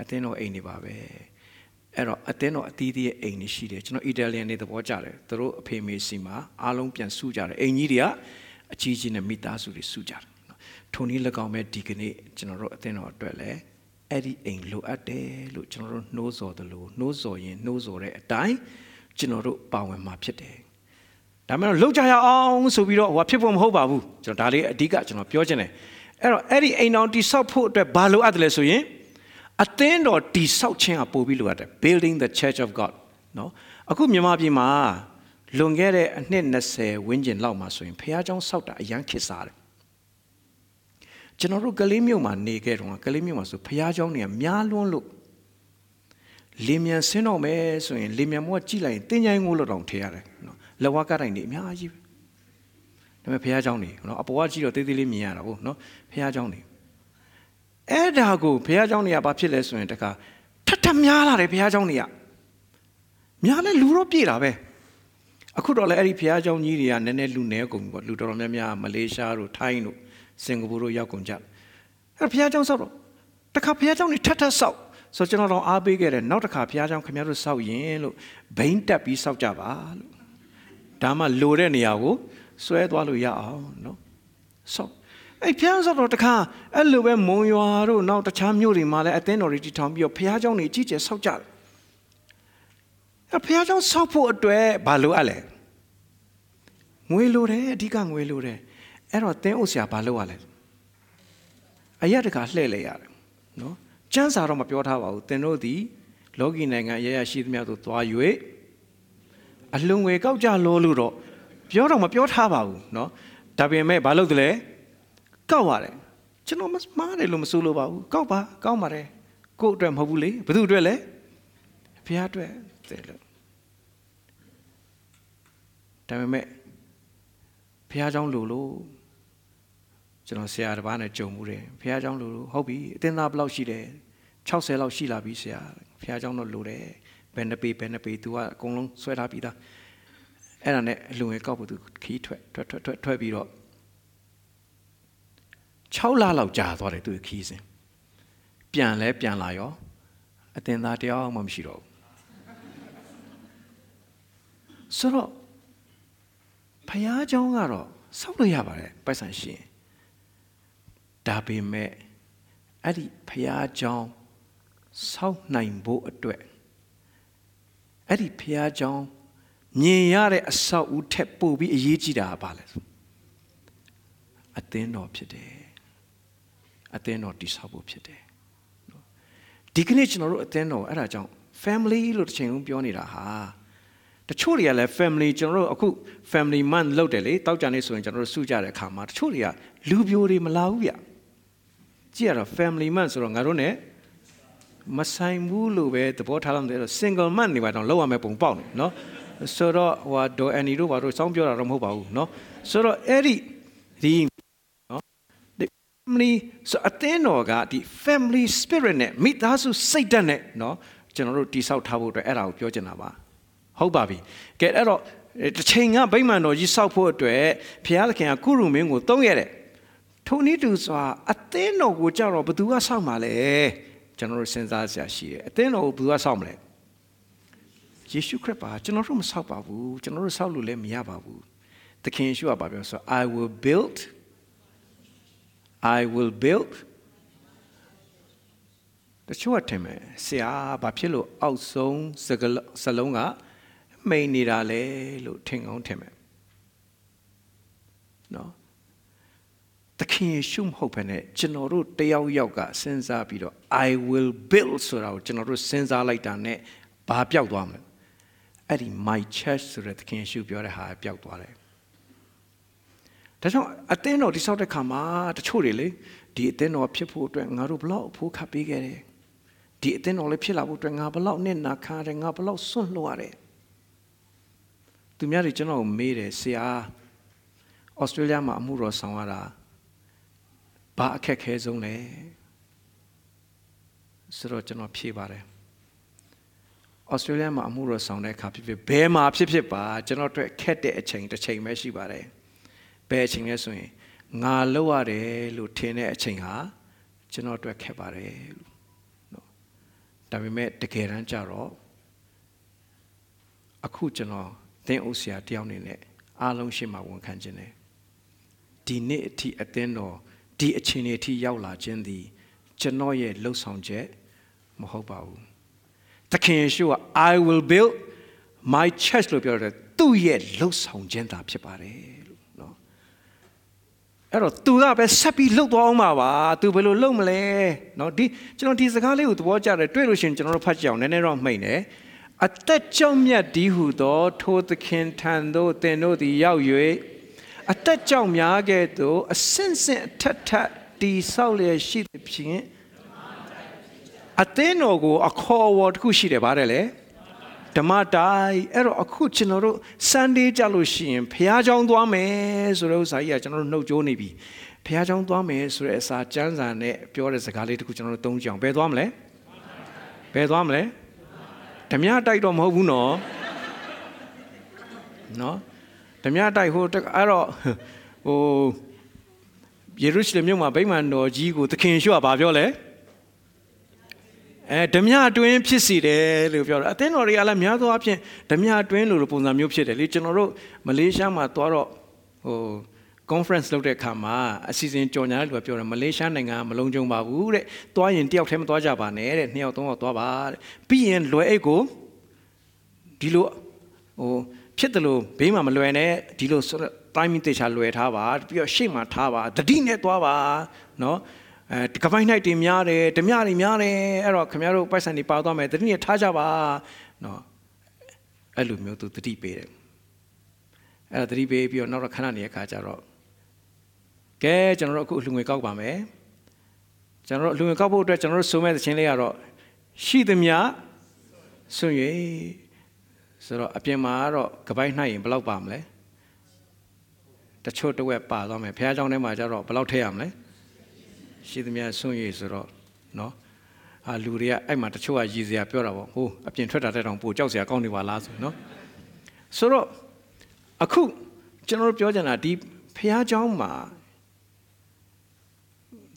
အတင်းတော်အိမ်တွေပါပဲ အဲ့တော့အတင်းတော်အသီးသီးရဲ့အိမ်တွေရှိတယ်ကျွန်တော်အီတလီယန်တွေသဘောကျတယ်သူတို့အဖေမေစီမှာအားလုံးပြန်စုကြတယ်အိမ်ကြီးတွေကအကြီးကြီးနဲ့မိသားစုတွေစုကြတယ်ထိုနည်း၎င်းမဲ့ဒီကနေ့ကျွန်တော်တို့အသင်းတော်အတွက်လည်းအဲ့ဒီအိမ်လိုအပ်တယ်လို့ကျွန်တော်တို့နှိုးဆော်တယ်လို့နှိုးဆော်ရင်နှိုးဆော်တဲ့အတိုင်းကျွန်တော်တို့ပါဝင်မှာဖြစ်တယ်ဒါမှမဟုတ်လောက်ကြရအောင်ဆိုပြီးတော့ဟိုဖြစ်ဖို့မဟုတ်ပါဘူးကျွန်တော်ဒါလေးအဓိကကျွန်တော်ပြောချင်တယ်အဲ့တော့အဲ့ဒီအိမ်တော်တိဆောက်ဖို့အတွက်ဘာလိုအပ်တယ်လဲဆိုရင် အသင်းတော်တိဆောက်ခြင်းကပို့ပြီးလိုအပ်တယ် building the church of god နော်အခုမြန်မာပြည်မှာလွန်ခဲ့တဲ့အနှစ်20ဝန်းကျင်လောက်မှာဆိုရင်ဖះเจ้าဆောက်တာအရန်ခစ်စားတယ်ကျွန်တော်တို့ကလေးမြို့မှာနေခဲ့တော့ကလေးမြို့မှာဆိုဖះเจ้าနေများလွန်းလို့လင်းမြန်ဆင်းတော့မယ်ဆိုရင်လင်းမြန်မောကကြည့်လိုက်ရင်တင်းချိုင်းငိုးလို့တောင်ထည့်ရတယ်နော်လက်ဝါးကတိုင်နေအများကြီးပဲဒါပေမဲ့ဖះเจ้าနေနော်အပေါ်ကကြည့်တော့တေးသေးလေးမြင်ရတာဟုတ်နော်ဖះเจ้าနေ အဲ့ဒါကိုဖះเจ้าနေကဘာဖြစ်လဲဆိုရင်တခါထပ်ထပ်များလာတယ်ဖះเจ้าနေကများလဲလူတော့ပြေတာပဲအခုတော့လည်းအဲ့ဒီဖះเจ้าကြီးတွေကနည်းနည်းလူနေကုန်ပြီပေါ့လူတော်တော်များများမလေးရှားတို့ထိုင်းတို့စင်ကာပူတို့ရောက်ကုန်ကြအဲ့ဖះเจ้าဆောက်တော့တခါဖះเจ้าနေထပ်ထပ်ဆောက်ဆိုကျွန်တော်တော့အားပေးခဲ့တယ်နောက်တစ်ခါဖះเจ้าခင်ဗျားတို့ဆောက်ရင်လို့ဘိန်းတက်ပြီးဆောက်ကြပါလို့ဒါမှလိုတဲ့နေရာကိုဆွဲသွားလို့ရအောင်နော်ဆောက် အဲ့ဖះဆောက်တော့တခါအဲ့လိုပဲမုံရွာတို့နောက်တခြားမြို့တွေမှာလည်းအသင်းတော်တွေတည်ထောင်ပြီးတော့ဖះเจ้าနေအကြီးကျယ်ဆောက်ကြတယ်အဲ့ဖះเจ้าဆောက်ဖို့အတွက်ဘာလိုအပ်လဲငွေလိုတယ်အဓိကငွေလိုတယ်အဲ့တော့တင်းအုပ်ဆရာဘာလုပ်ရလဲအရက်တခါလှည့်လေရတယ်နော်ကျမ်းစာတော့မပြောထားပါဘူးတင်တို့သည်လောကီနိုင်ငံအရရရှိသမျှသို့သွား၍အလွန်ငွေကောက်ကြလို့လို့တော့ပြောတော့မပြောထားပါဘူးเนาะဒါပေမဲ့ဘာလုပ်တယ်လဲ ကောက်ရတယ်ကျွန်တော်မှားတယ်လို့မဆိုလိုပါဘူးကောက်ပါကောက်ပါတယ်ကို့အတွက်မဟုတ်ဘူးလေဘယ်သူအတွက်လဲဘုရားအတွက်တယ်လို့ဒါပေမဲ့ဘုရားကြောင့်လို့လို့ကျွန်တော်ဆရာတစ်ပါးနဲ့ကြုံမှုတယ်ဘုရားကြောင့်လို့လို့ဟုတ်ပြီအတင်းသားဘယ်လောက်ရှိတယ်60လောက်ရှိလာပြီဆရာဘုရားကြောင့်တော့လို့တယ်ဘယ်နှပေဘယ်နှပေ तू ကအကုန်လုံးဆွဲထားပြီးသားအဲ့ဒါနဲ့အလွန်ရေကောက်ဖို့ तू ခီးထွက်ထွက်ထွက်ထွက်ပြီးတော့ 6လလောက်ကြာသွားတယ်သူခီးစဉ်ပြန်လဲပြန်လာရောအတင်သားတရားမှမရှိတော့ဘူးဆိုတော့ဖះเจ้าကတော့စောက်လို့ရပါတယ်ပိုက်ဆံရှိရင်ဒါပေမဲ့အဲ့ဒီဖះเจ้าစောက်နိုင်ဖို့အတွက်အဲ့ဒီဖះเจ้าမြင်ရတဲ့အဆောက်အဦထက်ပိုပြီးအရေးကြီးတာကဘာလဲအသင်းတော်ဖြစ်တယ် အသင်းတော်တည်ဆောက်ဖို့ဖြစ်တယ်ဒီကနေ့ကျွန်တော်တို့အသင်းတော်အဲ့ဒါကြောင့် family လို့တစ်ချိန်လုံးပြောနေတာဟာတချို့တွေကလည်း family ကျွန်တော်တို့အခု family month လုပ်တယ်လေတောက်ကြနေဆိုရင်ကျွန်တော်တို့စုကြတဲ့အခါမှာတချို့တွေကလူပြိုတွေမလာဘူးဗျကြည့်ရတော့ family month ဆိုတော့ငါတို့ ਨੇ မဆိုင်ဘူးလို့ပဲသဘောထားလို့တယ် single month နေပါတော့လောက်ရမယ်ပုံပေါက်နေเนาะဆိုတော့ဟိုဒေါ်အန်နီတို့ဘာတို့စောင်းပြောတာတော့မဟုတ်ပါဘူးเนาะဆိုတော့အဲ့ဒီဒီเนาะ family ဆိုအသင်းတော်ကဒီ family spirit နဲ့မိသားစုစိတ်ဓာတ်နဲ့เนาะကျွန်တော်တို့တိဆောက်ထားဖို့အတွက်အဲ့ဒါကိုပြောချင်တာပါဟုတ်ပါပြီကဲအဲ့တော့တစ်ချိန်ကဗိမာန်တော်ကြီးစောက်ဖို့အတွက်ဘုရားသခင်ကကုရုမင်းကိုတုံးရတယ်ထိုနည်းတူစွာအသင်းတော်ကိုကြောက်တော့ဘသူကစောက်မှာလဲကျွန်တော်တို့စဉ်းစားစရာရှိတယ်အသင်းတော်ကိုဘသူကစောက်မလဲယေရှုခရစ်ပါကျွန်တော်တို့မစောက်ပါဘူးကျွန်တော်တို့စောက်လို့လည်းမရပါဘူးသခင်ယေရှုကပြောဆို I will build I will build တချို့ကထင်မယ်ဆရာဘာဖြစ်လို့အောက်ဆုံးစကစလုံးကမိန်နေတာလဲလို့ထင်ကောင်းထင်မယ်နော်တခင်ယေရှုမဟုတ်ဘဲနဲ့ကျွန်တော်တို့တယောက်ယောက်ကစဉ်းစားပြီးတော့ I will build ဆိုတာကိုကျွန်တော်တို့စဉ်းစားလိုက်တာနဲ့ဘာပြောက်သွားမလဲအဲ့ဒီ my church ဆိုတဲ့တခင်ယေရှုပြောတဲ့ဟာပျောက်သွားတယ် ဒါကြောင့်အသင်းတော်တိဆောက်တဲ့ခါမှာတချို့တွေလေဒီအသင်းတော်ဖြစ်ဖို့အတွက်ငါတို့ဘလောက်အဖို့ခတ်ပေးခဲ့တယ်ဒီအသင်းတော်လေးဖြစ်လာဖို့အတွက်ငါဘလောက်နဲ့နာခါတယ်ငါဘလောက်စွန့်လွှတ်ရတယ်သူများတွေကျွန်တော်ကိုမေးတယ်ဆရာဩစတြေးလျမှာအမှုတော်ဆောင်ရတာဘာအခက်ခဲဆုံးလဲဆိုတော့ကျွန်တော်ဖြေပါတယ်ဩစတြေးလျမှာအမှုတော်ဆောင်တဲ့အခါဖြစ်ဖြစ်ဘယ်မှာဖြစ်ဖြစ်ပါကျွန်တော်တို့ခက်တဲ့အချိန်တစ်ချိန်ပဲရှိပါတယ် ဘယ်အချိန်လဲဆိုရင်ငါလောက်ရတယ်လို့ထင်တဲ့အချိန်ဟာကျွန်တော်အတွက်ခက်ပါတယ်လို့နော်ဒါပေမဲ့တကယ်တမ်းကျတော့အခုကျွန်တော်သင်ဥဆရာတယောက်နေနဲ့အားလုံးရှေ့မှာဝန်ခံခြင်းတယ်ဒီနေ့အထိအသင်းတော်ဒီအချိန်အထိရောက်လာခြင်းသည်ကျွန်တော်ရဲ့လှုပ်ဆောင်ချက်မဟုတ်ပါဘူးသခင်ယေရှုက I will build my church လို့ပြောတယ်သူ့ရဲ့လှုပ်ဆောင်ခြင်းသာဖြစ်ပါတယ်လို့နော် အဲ့တော့သူကပဲဆက်ပြီးလှုပ်သွားအောင်ပါပါသူဘယ်လိုလှုပ်မလဲနော်ဒီကျွန်တော်ဒီစကားလေးကိုသဘောကျတယ်တွေ့လို့ရှိရင်ကျွန်တော်တို့ဖတ်ကြအောင်နည်းနည်းတော့မှိတ်နေအသက်ကြောင့်မြတ်ဒီဟုသောထိုသခင်ထံသို့သင်တို့သည်ရောက်၍အသက်ကြောင့်များကဲ့သို့အဆင့်ဆင့်အထက်ထက်တီဆောက်လျက်ရှိသဖြင့်အသင်းတော်ကိုအခေါ်အဝေါ်တစ်ခုရှိတယ်ဗါတယ်လေ ဓမ္မတိုင်းအဲ့တော့အခုကျွန်တော်တို့ Sunday ကြလို့ရှိရင်ဘုရားကျောင်းသွားမယ်ဆိုတဲ့ဥစ္စာကြီးကကျွန်တော်တို့နှုတ်ကြိုးနေပြီဘုရားကျောင်းသွားမယ်ဆိုတဲ့အစာကျမ်းစာနဲ့ပြောတဲ့စကားလေးတခုကျွန်တော်တို့သုံးကြအောင်ဘယ်သွားမလဲဘယ်သွားမလဲဓမြတိုက်တော့မဟုတ်ဘူးနော်နော်ဓမြတိုက်ဟိုအဲ့တော့ဟိုယေရုရှလင်မြို့မှာဗိမာန်တော်ကြီးကိုသခင်ရှုကဘာပြောလဲ အဲဓမြအတွင်းဖြစ်စီတယ်လို့ပြောတော့အသင်းတော်တွေကလည်းများသောအားဖြင့်ဓမြအတွင်းလို့ပုံစံမျိုးဖြစ်တယ်လေကျွန်တော်တို့မလေးရှားမှာသွားတော့ဟို conference လုပ်တဲ့အခါမှာအစီအစဉ်ကြော်ညာတဲ့လူကပြောတယ်မလေးရှားနိုင်ငံမလုံးကြုံပါဘူးတဲ့။သွားရင်တယောက်တည်းမသွားကြပါနဲ့တဲ့။နှစ်ယောက်သုံးယောက်သွားပါတဲ့။ပြီးရင်လွယ်အိတ်ကိုဒီလိုဟိုဖြစ်တယ်လို့ဘေးမှာမလွယ်နဲ့ဒီလိုတိုင်းမင်းတေချာလွယ်ထားပါပြီးတော့ရှေ့မှာထားပါတတိနဲ့သွားပါနော် အဲကပိုင်းနိုင်တင်များတယ်ဓမြတွေများတယ်အဲ့တော့ခင်ဗျားတို့ပိုက်ဆံတွေပါသွားမယ်တတိနဲ့ထားကြပါနော်အဲ့လိုမျိုးသူတတိပေးတယ်အဲ့တော့တတိပေးပြီးတော့နောက်တော့ခဏနေတဲ့အခါကျတော့ကဲကျွန်တော်တို့အခုအလှငွေကောက်ပါမယ်ကျွန်တော်တို့အလှငွေကောက်ဖို့အတွက်ကျွန်တော်တို့စုံမဲ့သချင်းလေးကတော့ရှိသမျှဆွံ့၍ဆိုတော့အပြင်မှာကတော့ကပိုက်နှိုက်ရင်ဘယ်လောက်ပါမလဲတချို့တဝက်ပါသွားမယ်ဘုရားကျောင်းထဲမှာကျတော့ဘယ်လောက်ထည့်ရမလဲ ရှိသမျှဆွံ့၍ဆိုတော့နော်အာလူတွေကအဲ့မှာတချို့ကရည်စရာပြောတာပေါ့ဟိုအပြင်ထွက်တာတဲ့တောင်ပိုကြောက်စရာကောင်းနေပါလားဆိုနော်ဆိုတော့အခုကျွန်တော်တို့ပြောချင်တာဒီဘုရားကျောင်းမှာ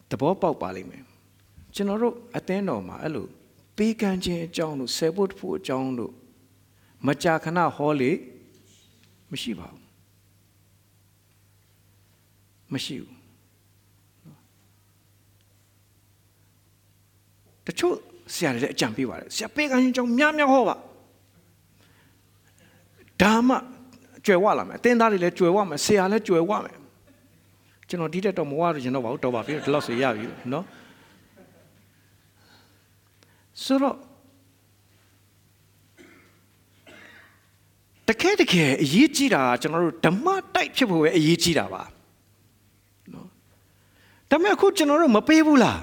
သဘောပေါက်ပါလိမ့်မယ်ကျွန်တော်တို့အသင်းတော်မှာအဲ့လိုပေးကမ်းခြင်းအကြောင်းလို့ဆယ်ဖို့ဖို့အကြောင်းလို့မကြာခဏဟောလေမရှိပါဘူးမရှိဘူး တချို့ဆရာတွေလည်းအကြံပေးပါတယ်ဆရာပေးကမ်းခြင်းအကြောင်းများများဟောပါဒါမှကြွယ်ဝလာမယ်အတင်းသားတွေလည်းကြွယ်ဝမယ်ဆရာလည်းကြွယ်ဝမယ်ကျွန်တော်ဒီတက်တော့မဝရကျွန်တော်ဘာလို့တော်ပါပြီဒီလောက်ဆိုရပြီနော်ဆိုတော့တကယ်တကယ်အရေးကြီးတာကျွန်တော်တို့ဓမ္မတိုက်ဖြစ်ဖို့ပဲအရေးကြီးတာပါနော်ဒါပေမဲ့အခုကျွန်တော်တို့မပေးဘူးလား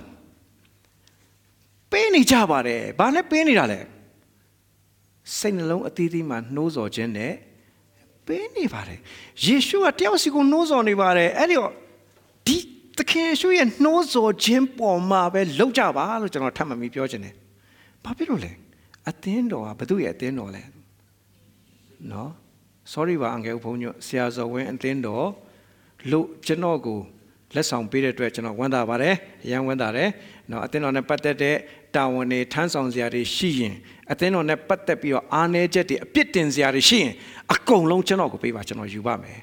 ပေးနေကြပါတယ်ဘာနဲ့ပေးနေတာလဲစိတ်နှလုံးအသီးသီးမှာနှိုးဆော်ခြင်းနဲ့ပေးနေပါတယ်ယေရှုကတယောက်စီကိုနှိုးဆော်နေပါတယ်အဲ့ဒီတော့ဒီသခင်ယေရှုရဲ့နှိုးဆော်ခြင်းပေါ်မှာပဲလောက်ကြပါလို့ကျွန်တော်ထပ်မမီပြောခြင်းတယ်ဘာဖြစ်လို့လဲအသင်းတော်ကဘု து ရဲ့အသင်းတော်လဲနော် sorry ပါအငယ်ဘုန်းကြီးဆရာဇော်ဝင်းအသင်းတော်လို့ကျွန်တော်ကိုလက်ဆောင်ပေးတဲ့အတွက်ကျွန်တော်ဝမ်းသာပါတယ်အရန်ဝမ်းသာတယ်နော်အသင်းတော်နဲ့ပတ်သက်တဲ့ တာဝန်တွေထမ်းဆောင်စရာတွေရှိရင်အသင်းတော်နဲ့ပတ်သက်ပြီးတော့အားနည်းချက်တွေအပြစ်တင်စရာတွေရှိရင်အကုန်လုံးကျွန်တော်ကိုပေးပါကျွန်တော်ယူပါမယ်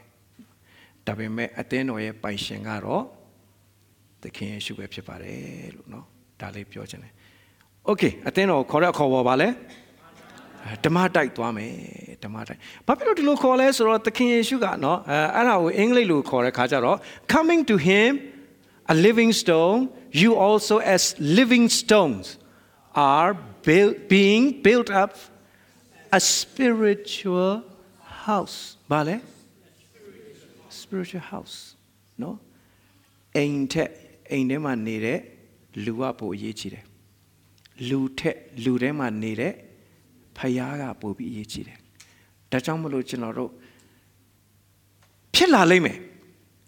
ဒါပေမဲ့အသင်းတော်ရဲ့ပိုင်ရှင်ကတော့သခင်ယေရှုပဲဖြစ်ပါတယ်လို့နော်ဒါလေးပြောချင်တယ်โอเคအသင်းတော်ခေါ်ရခေါ်ပေါ်ပါလဲဓမ္မတိုက်သွားမယ်ဓမ္မတိုက်ဘာဖြစ်လို့ဒီလိုခေါ်လဲဆိုတော့သခင်ယေရှုကနော်အဲအဲ့ဒါကိုအင်္ဂလိပ်လိုခေါ်တဲ့ခါကျတော့ coming to him a living stone you also as living stones are built, being built up a spiritual house ဘာလဲ spiritual house နော်အိမ်ထက်အိမ်ထဲမှာနေတဲ့လူကပိုအရေးကြီးတယ်လူထက်လူထဲမှာနေတဲ့ဖယားကပိုပြီးအရေးကြီးတယ်ဒါကြောင့်မလို့ကျွန်တော်တို့ဖြစ်လာလိမ့်မယ်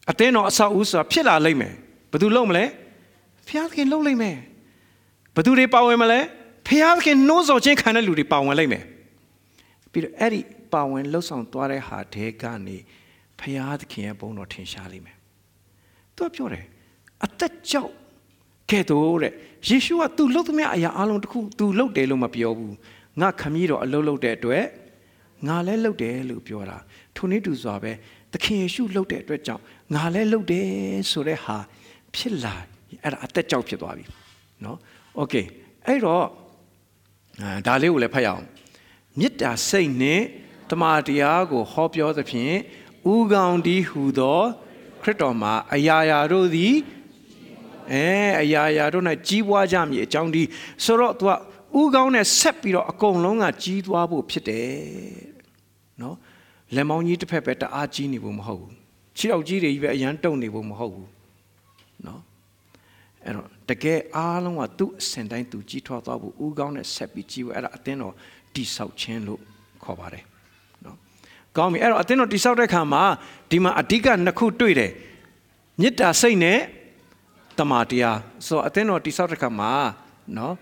အတင်းတော်အဆောက်အဦဆိုတာဖြစ်လာလိမ့်မယ်ဘယ်သူလုပ်မလဲ ဖျားသခင်လုပ်လိမ့်မယ်ဘယ်သူတွေပါဝင်မလဲဖျားသခင်နှိုးဆော်ခြင်းခံတဲ့လူတွေပါဝင်လိမ့်မယ်ပြီးတော့အဲ့ဒီပါဝင်လှုပ်ဆောင်သွားတဲ့ဟာတဲကနေဖျားသခင်ရဲ့ဘုန်းတော်ထင်ရှားလိမ့်မယ်သူကပြောတယ်အသက်ကြောက်ခဲ့တော့တဲ့ယေရှုက तू လှုပ်သမျှအရာအလုံးတစ်ခု तू လှုပ်တယ်လို့မပြောဘူးငါခမည်းတော်အလုပ်လုပ်တဲ့အတွက်ငါလည်းလုပ်တယ်လို့ပြောတာထိုနည်းတူစွာပဲသခင်ယေရှုလုပ်တဲ့အတွက်ကြောင့်ငါလည်းလုပ်တယ်ဆိုတဲ့ဟာဖြစ်လာ အဲ့ဒါအသက်ကြောက်ဖြစ်သွားပြီ နော်โอเคအဲ့တော့အာဒါလေးကိုလည်းဖတ်ရအောင်မေတ္တာစိတ်နဲ့တမာတရားကိုဟောပြောသဖြင့်ဥကောင်းဒီဟူသောခရစ်တော်မှာအရာရာတို့သည်အဲအရာရာတို့၌ကြီးပွားကြမည်အကြောင်းဒီဆိုတော့ तू ကဥကောင်းနဲ့ဆက်ပြီးတော့အကုန်လုံးကကြီးသွားဖို့ဖြစ်တယ်နော်လက်မောင်းကြီးတစ်ဖက်ပဲတအားကြီးနေဖို့မဟုတ်ဘူးခြေထောက်ကြီးတွေကြီးပဲအရန်တုံနေဖို့မဟုတ်ဘူးနော် အဲ့တော့တကယ်အားလုံးကသူ့အစဉ်တိုင်းသူကြီးထွားသွားဖို့ဥကောင်းနဲ့ဆက်ပြီးကြီးဖို့အဲ့ဒါအသင်းတော်တိဆောက်ခြင်းလို့ခေါ်ပါတယ်နော်ကောင်းပြီအဲ့တော့အသင်းတော်တိဆောက်တဲ့ခါမှာဒီမှာအဓိကနှစ်ခုတွေ့တယ်မေတ္တာစိတ်နဲ့တမာတရားဆိုတော့အသင်းတော်တိဆောက်တဲ့ခါမှာနော်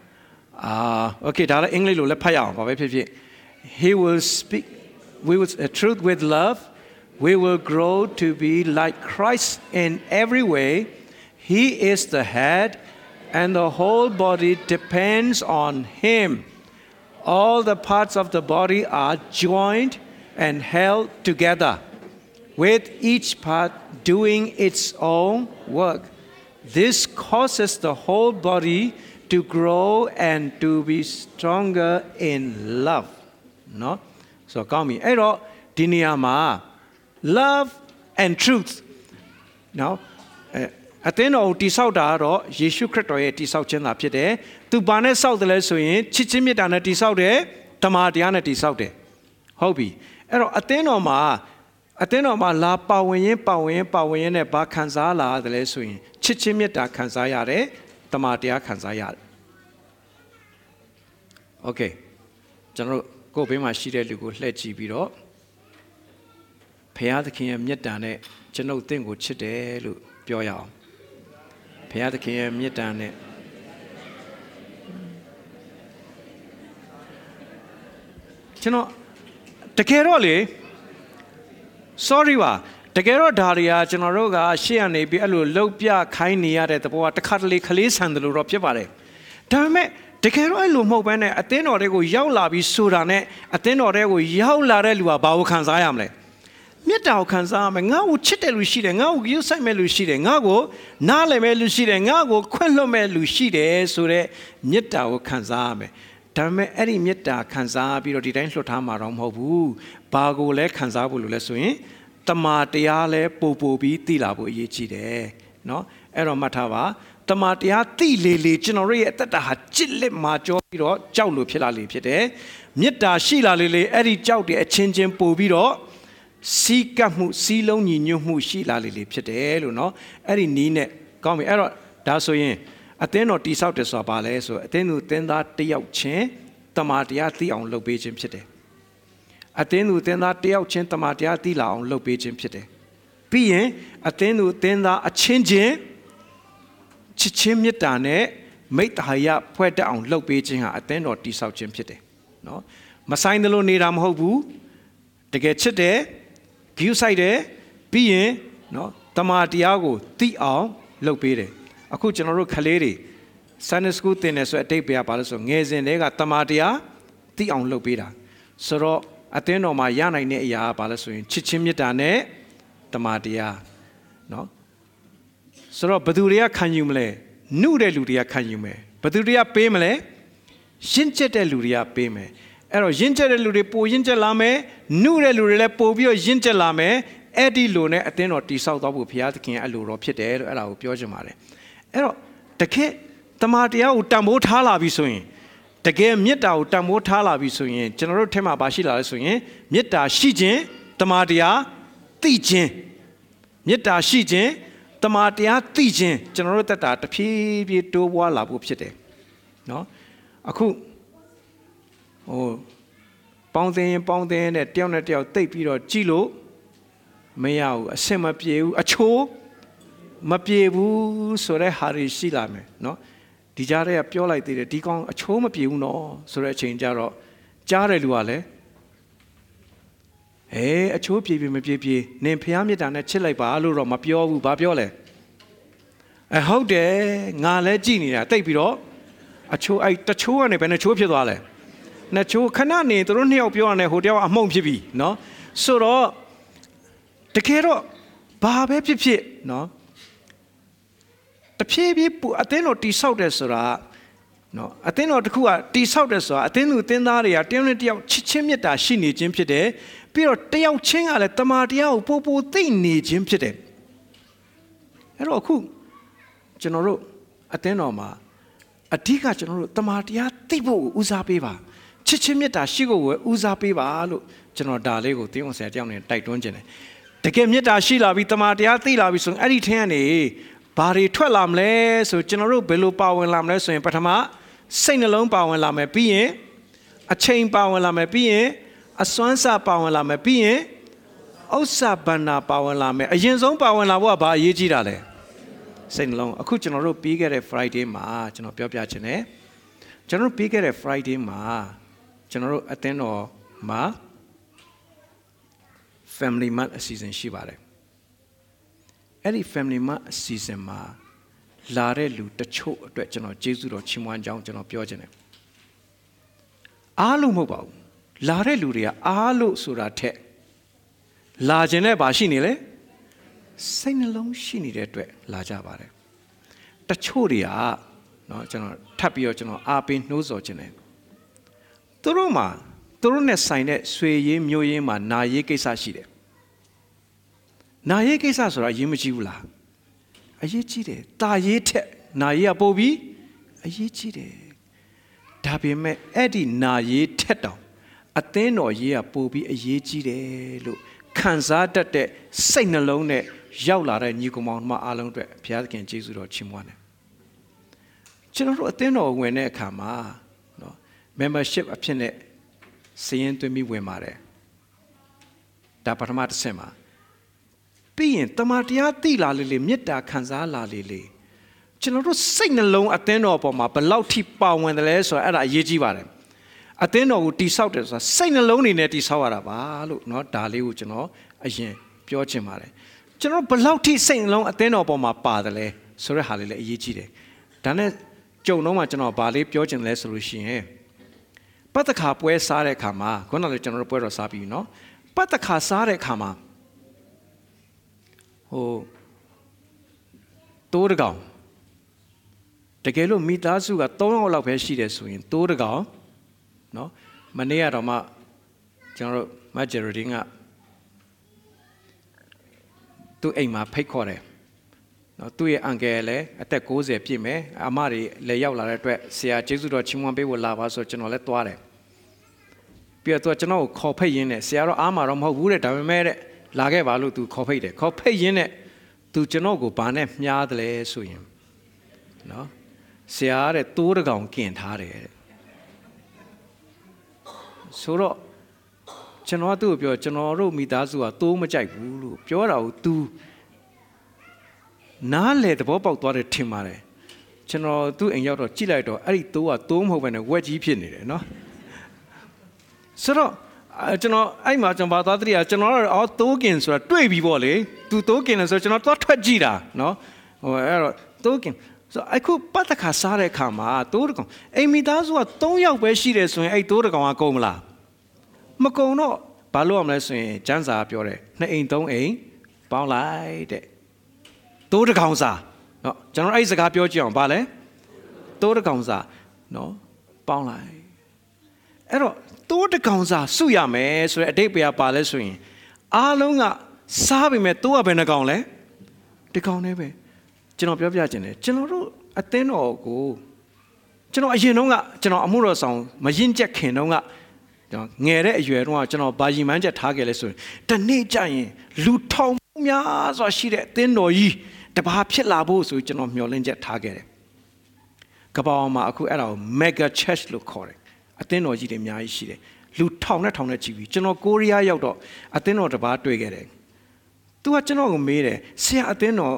အာโอเคဒါလည်းအင်္ဂလိပ်လိုလည်းဖတ်ရအောင်ဘာပဲဖြစ်ဖြစ် he will speak we will uh, truth with love we will grow to be like Christ in every way He is the head, and the whole body depends on Him. All the parts of the body are joined and held together, with each part doing its own work. This causes the whole body to grow and to be stronger in love No, so call me. Aro, နော်ဆိုတော့ကောင်းပြီအဲ့တော့ဒီနေရာမှာ love and truth No. အဲအသင်းတော်ကိုတိဆောက်တာကတော့ယေရှုခရစ်တော်ရဲ့တိဆောက်ခြင်းသာဖြစ်တယ်။သူဘာနဲ့ဆောက်တယ်လဲဆိုရင်ချစ်ချင်းမေတ္တာနဲ့တိဆောက်တယ်။တမာတရားနဲ့တိဆောက်တယ်။ဟုတ်ပြီ။အဲ့တော့အသင်းတော်မှာအသင်းတော်မှာလာပါဝင်ရင်ပါဝင်ရင်ပါဝင်ရင်နဲ့ဘာခံစားလာရတယ်လဲဆိုရင်ချစ်ချင်းမေတ္တာခံစားရတယ်။တမာတရားခံစားရတယ်။ Okay ကျွန်တော်တို့ကိုယ်ဘေးမှာရှိတဲ့လူကိုလှည့်ကြည့်ပြီးတော့ဖခင်သခင်ရဲ့မေတ္တာနဲ့ကျွန်ုပ်တင့်ကိုချစ်တယ်လို့ပြောရအောင် ဖခင်သခင်ရဲ့မေတ္တာနဲ့ကျွန်တော်တကယ်တော့လေ sorry ပါတကယ်တော့ဒါတွေကကျွန်တော်တို့ကရှေ့ကနေပြီးအဲ့လိုလှုပ်ပြခိုင်းနေရတဲ့သဘောကတစ်ခါတလေခလေးဆန်တယ်လို့တော့ဖြစ်ပါတယ်ဒါပေမဲ့တကယ်တော့အဲ့လိုမဟုတ်ဘဲနဲ့အသင်းတော်တွေကိုရောက်လာပြီးဆိုတာနဲ့အသင်းတော်တွေကိုရောက်လာတဲ့လူကဘာကိုခံစားရမလဲ မေတ္တာကိုခံစားရမယ်ငါ့ကိုချစ်တဲ့လူရှိတယ်ငါ့ကိုယူဆိုင်မဲ့လူရှိတယ်ငါ့ကိုနားလည်မဲ့လူရှိတယ်ငါ့ကိုခွင့်လွှတ်မဲ့လူရှိတယ်ဆိုတော့မေတ္တာကိုခံစားရမယ်ဒါပေမဲ့အဲ့ဒီမေတ္တာခံစားပြီးတော့ဒီတိုင်းလွှတ်ထားမှာတော့မဟုတ်ဘူးဘာကိုလဲခံစားဖို့လို့လဲဆိုရင်တမာတရားလဲပို့ပို့ပြီးသိလာဖို့အရေးကြီးတယ်เนาะအဲ့တော့မှတ်ထားပါတမာတရားသိလေလေကျွန်တော်တို့ရဲ့အသက်တာဟာကြစ်လက်မှာကြောပြီးတော့ကြောက်လို့ဖြစ်လာလေဖြစ်တယ်မေတ္တာရှိလာလေလေအဲ့ဒီကြောက်တဲ့အချင်းချင်းပို့ပြီးတော့ စီးကပ်မှုစီးလုံးညီညွတ်မှုရှိလာလေလေဖြစ်တယ်လို့เนาะအဲ့ဒီနီးနဲ့ကောင်းပြီအဲ့တော့ဒါဆိုရင်အသင်းတော်တိဆောက်တယ်ဆိုတာဘာလဲဆိုအသင်းသူသင်သားတယောက်ချင်းတမာတရားသိအောင်လုပ်ပေးခြင်းဖြစ်တယ်အသင်းသူသင်သားတယောက်ချင်းတမာတရားသိလာအောင်လုပ်ပေးခြင်းဖြစ်တယ်ပြီးရင်အသင်းသူသင်သားအချင်းချင်းချစ်ချင်းမေတ္တာနဲ့မိတ္တာယဖွဲ့တတ်အောင်လုပ်ပေးခြင်းဟာအသင်းတော်တိဆောက်ခြင်းဖြစ်တယ်နော်မဆိုင်တယ်လို့နေတာမဟုတ်ဘူးတကယ်ချစ်တယ် ဂယူဆိုင်တယ်ပြီးရင်နော်တမာတရားကိုသိအောင်လုပ်ပေးတယ်အခုကျွန်တော်တို့ခလေးတွေ Sunday School သင်တယ်ဆိုအတိတ်ပဲပါလို့ဆိုငယ်စဉ်တည်းကတမာတရားသိအောင်လုပ်ပေးတာဆိုတော့အသင်းတော်မှာရနိုင်တဲ့အရာကဘာလဲဆိုရင်ချစ်ချင်းမေတ္တာနဲ့တမာတရားနော်ဆိုတော့ဘသူတွေကခံယူမလဲနှုတဲ့လူတွေကခံယူမယ်ဘသူတွေကပေးမလဲရှင်းချက်တဲ့လူတွေကပေးမယ် အဲ့တော့ရင့်ကျက်တဲ့လူတွေပိုရင့်ကျက်လာမယ်နှုတဲ့လူတွေလည်းပိုပြီးတော့ရင့်ကျက်လာမယ်အဲ့ဒီလိုနဲ့အသင်းတော်တိဆောက်သွားဖို့ဘုရားသခင်အဲ့လိုတော့ဖြစ်တယ်လို့အဲ့ဒါကိုပြောချင်ပါတယ်အဲ့တော့တကယ်တမန်တရားကိုတန်ဖိုးထားလာပြီဆိုရင်တကယ်မေတ္တာကိုတန်ဖိုးထားလာပြီဆိုရင်ကျွန်တော်တို့ထဲမှာဘာရှိလာလဲဆိုရင်မေတ္တာရှိခြင်းတမန်တရားသိခြင်းမေတ္တာရှိခြင်းတမန်တရားသိခြင်းကျွန်တော်တို့တက်တာတဖြည်းဖြည်းတိုးပွားလာဖို့ဖြစ်တယ်နော်အခု ဟိုပေါင်းသင်းပေါင်းသင်းနဲ့တယောက်နဲ့တယောက်တိတ်ပြီးတော့ကြည်လို့မရဘူးအဆင်မပြေဘူးအချိုးမပြေဘူးဆိုတဲ့ဟာတွေရှိလာမယ်เนาะဒီကြားထဲကပြောလိုက်သေးတယ်ဒီကောင်အချိုးမပြေဘူးเนาะဆိုတဲ့အချိန်ကျတော့ကြားတဲ့လူကလည်းဟဲအချိုးပြေပြေမပြေပြေနင်ဖျားမြစ်တာနဲ့ချစ်လိုက်ပါလို့တော့မပြောဘူးဘာပြောလဲအဟုတ်တယ်ငါလည်းကြည်နေတာတိတ်ပြီးတော့အချိုးအဲ့တချိုးကနေဘယ်နှချိုးဖြစ်သွားလဲ နှစ်ချိုးခဏနေသူတို့နှစ်ယောက်ပြောရတယ်ဟိုတယောက်အမှုန့်ဖြစ်ပြီเนาะဆိုတော့တကယ်တော့ဘာပဲဖြစ်ဖြစ်เนาะတဖြည်းဖြည်းပူအသင်းတော်တိဆောက်တယ်ဆိုတာ နော်အသင်းတော်တစ်ခုကတိဆောက်တယ်ဆိုတာအသင်းသူအသင်းသားတွေကတယောက်နဲ့တယောက်ချစ်ချင်းမြတ်တာရှိနေခြင်းဖြစ်တယ်ပြီးတော့တယောက်ချင်းကလည်းတမာတရားကိုပို့ပို့သိနေခြင်းဖြစ်တယ်အဲ့တော့အခုကျွန်တော်တို့အသင်းတော်မှာအဓိကကျွန်တော်တို့တမာတရားသိဖို့ကိုဦးစားပေးပါ ချစ်ချင်းမြတ်တာရှိဖို့ကိုဦးစားပေးပါလို့ကျွန်တော်ဒါလေးကိုတင်းအောင်ဆရာတယောက်နဲ့တိုက်တွန်းခြင်းတယ်တကယ်မြတ်တာရှိလာပြီတမာတရားသိလာပြီဆိုရင်အဲ့ဒီထင်းကနေဘာတွေထွက်လာမလဲဆိုကျွန်တော်တို့ဘယ်လိုပါဝင်လာမလဲဆိုရင်ပထမစိတ်နှလုံးပါဝင်လာမယ်ပြီးရင်အချိန်ပါဝင်လာမယ်ပြီးရင်အစွမ်းစာပါဝင်လာမယ်ပြီးရင်ဥစ္စာဘန္နာပါဝင်လာမယ်အရင်ဆုံးပါဝင်လာဖို့ကဘာအရေးကြီးတာလဲစိတ်နှလုံးအခုကျွန်တော်တို့ပြီးခဲ့တဲ့ Friday မှာကျွန်တော်ပြောပြချင်တယ်ကျွန်တော်တို့ပြီးခဲ့တဲ့ Friday မှာ ကျွန်တော်တို့အသင်းတော်မှာ family month အစီအစဉ်ရှိပါတယ်အဲ့ဒီ family month အစီအစဉ်မှာလာတဲ့လူတချို့အတွက်ကျွန်တော်ကျေးဇူးတော်ချီးမွမ်းကြောင်းကျွန်တော်ပြောချင်တယ်အားလို့မဟုတ်ပါဘူးလာတဲ့လူတွေကအားလို့ဆိုတာထက်လာခြင်းနဲ့ဘာရှိနေလဲစိတ်နှလုံးရှိနေတဲ့အတွက်လာကြပါတယ်တချို့တွေကเนาะကျွန်တော်ထပ်ပြီးတော့ကျွန်တော်အားပေးနှိုးဆော်ခြင်းတယ် သူတို့မှာသူတို့နဲ့ဆိုင်တဲ့ဆွေရေးမျိုးရင်းမှာနာရေးကိစ္စရှိတယ်နာရေးကိစ္စဆိုတာအရေးမကြီးဘူးလားအရေးကြီးတယ်တာရေးထက်နာရေးကပို့ပြီးအရေးကြီးတယ်ဒါပေမဲ့အဲ့ဒီနာရေးထက်တောင်အသင်းတော်ရေးကပို့ပြီးအရေးကြီးတယ်လို့ခံစားတတ်တဲ့စိတ်နှလုံးနဲ့ရောက်လာတဲ့ညီကောင်မောင်တို့အားလုံးအတွက်ဘုရားသခင်ကျေးဇူးတော်ချီးမွမ်းတယ်ကျွန်တော်တို့အသင်းတော်ဝင်တဲ့အခါမှာနော် membership အဖြစ်နဲ့စည်ရင်သွင်းပြီးဝင်ပါတယ်ဒါပထမတစ်ဆင့်ပါပြီးရင်တမန်တရားသိလာလေလေမေတ္တာခံစားလာလေလေကျွန်တော်တို့စိတ်နှလုံးအသင်းတော်ပေါ်မှာဘယ်လောက်ထိပါဝင်တယ်လဲဆိုတော့အဲ့ဒါအရေးကြီးပါတယ်အသင်းတော်ကိုတိဆောက်တယ်ဆိုတာစိတ်နှလုံးနေနဲ့တိဆောက်ရတာပါလို့เนาะဒါလေးကိုကျွန်တော်အရင်ပြောချင်ပါတယ်ကျွန်တော်ဘယ်လောက်ထိစိတ်နှလုံးအသင်းတော်ပေါ်မှာပါတယ်လဲဆိုတဲ့ဟာလေးလည်းအရေးကြီးတယ်ဒါနဲ့ကြုံတော့မှကျွန်တော်ဗာလေးပြောချင်တယ်လဲဆိုလို့ရှိရင် ပတ်သက်ခါပွဲစားတဲ့အခါမှာခုနကလည်းကျွန်တော်တို့ပွဲတော်စားပြီးနော်ပတ်သက်ခါစားတဲ့အခါမှာဟိုတိုးတကောင်တကယ်လို့မိသားစုက3ယောက်လောက်ပဲရှိတယ်ဆိုရင်တိုးတကောင်နော်မနေ့ကတော့မှကျွန်တော်တို့မဂျယ်ရဒင်းကသူ့အိမ်မှာဖိတ်ခေါ်တယ်နော်သူ့ရဲ့အန်ကယ်လည်းအသက်60ပြည့်မယ်အမတွေလည်းရောက်လာတဲ့အတွက်ဆရာကျေးဇူးတော်ချီးမွမ်းပေးဖို့လာပါဆိုကျွန်တော်လည်းသွားတယ် ပြီးတော့သူကကျွန်တော်ကိုခေါ်ဖိတ်ရင်းနဲ့ဆရာတော့အားမှာတော့မဟုတ်ဘူးတဲ့ဒါပေမဲ့တဲ့လာခဲ့ပါလို့သူခေါ်ဖိတ်တယ်ခေါ်ဖိတ်ရင်းနဲ့သူကျွန်တော်ကိုဘာနဲ့မြားတယ်လဲဆိုရင်နော်ဆရာတဲ့တိုးတကောင်ကင်ထားတယ်တဲ့ဆိုတော့ကျွန်တော်ကသူ့ကိုပြောကျွန်တော်တို့မိသားစုကတိုးမကြိုက်ဘူးလို့ပြောတာကို तू နားလေသဘောပေါက်သွားတယ်ထင်ပါတယ်ကျွန်တော်သူ့အိမ်ရောက်တော့ကြည့်လိုက်တော့အဲ့ဒီတိုးကတိုးမဟုတ်ဘဲနဲ့ဝက်ကြီးဖြစ်နေတယ်နော် ဆိုတော့ကျွန်တော်အဲ့မှာကျွန်တော်ဘာသာတရားကျွန်တော်တော့အော်တိုးကင်ဆိုတာတွေ့ပြီပေါ့လေသူတိုးကင်လဲဆိုတော့ကျွန်တော်သွားထွက်ကြည့်တာနော်ဟိုအဲ့တော့တိုးကင်ဆိုအခုပတ်တခါစားတဲ့အခါမှာတိုးတကောင်အိမ်မိသားစုက၃ယောက်ပဲရှိတယ်ဆိုရင်အဲ့တိုးတကောင်ကကုန်မလားမကုန်တော့ဘာလို့ရမလဲဆိုရင်ကျန်းစာပြောတယ်နှစ်အိမ်သုံးအိမ်ပေါင်းလိုက်တဲ့တိုးတကောင်စာနော်ကျွန်တော်အဲ့စကားပြောကြည့်အောင်ဗာလဲတိုးတကောင်စာနော်ပေါင်းလိုက်အဲ့တော့ တိုးတကောင်စာစုရမယ်ဆိုတဲ့အတိတ်ပဲပါလဲဆိုရင်အားလုံးကစားပြီမဲ့တိုးကဘယ်နှကောင်လဲတကောင်နဲ့ပဲကျွန်တော်ပြောပြခြင်းတယ်ကျွန်တော်တို့အသင်းတော်ကိုကျွန်တော်အရင်တုန်းကကျွန်တော်အမှုတော်ဆောင်မရင်ကျက်ခင်တုန်းကကျွန်တော်ငယ်တဲ့အရွယ်တုန်းကကျွန်တော်ဘာကြီးမှန်းချက်ထားခဲ့လဲဆိုရင်တနေ့ကျရင်လူထောင်များစွာရှိတဲ့အသင်းတော်ကြီးတဘာဖြစ်လာဖို့ဆိုကျွန်တော်မျှော်လင့်ချက်ထားခဲ့တယ်ကပောင်မှာအခုအဲ့ဒါကို mega church လို့ခေါ်တယ် အသင်းတော်ကြီးတွေအများကြီးရှိတယ်လူထောင်နဲ့ထောင်နဲ့ကြည့်ပြီးကျွန်တော်ကိုရီးယားရောက်တော့အသင်းတော်တဘာတွေ့ခဲ့တယ်သူကကျွန်တော်ကိုမေးတယ်ဆရာအသင်းတော်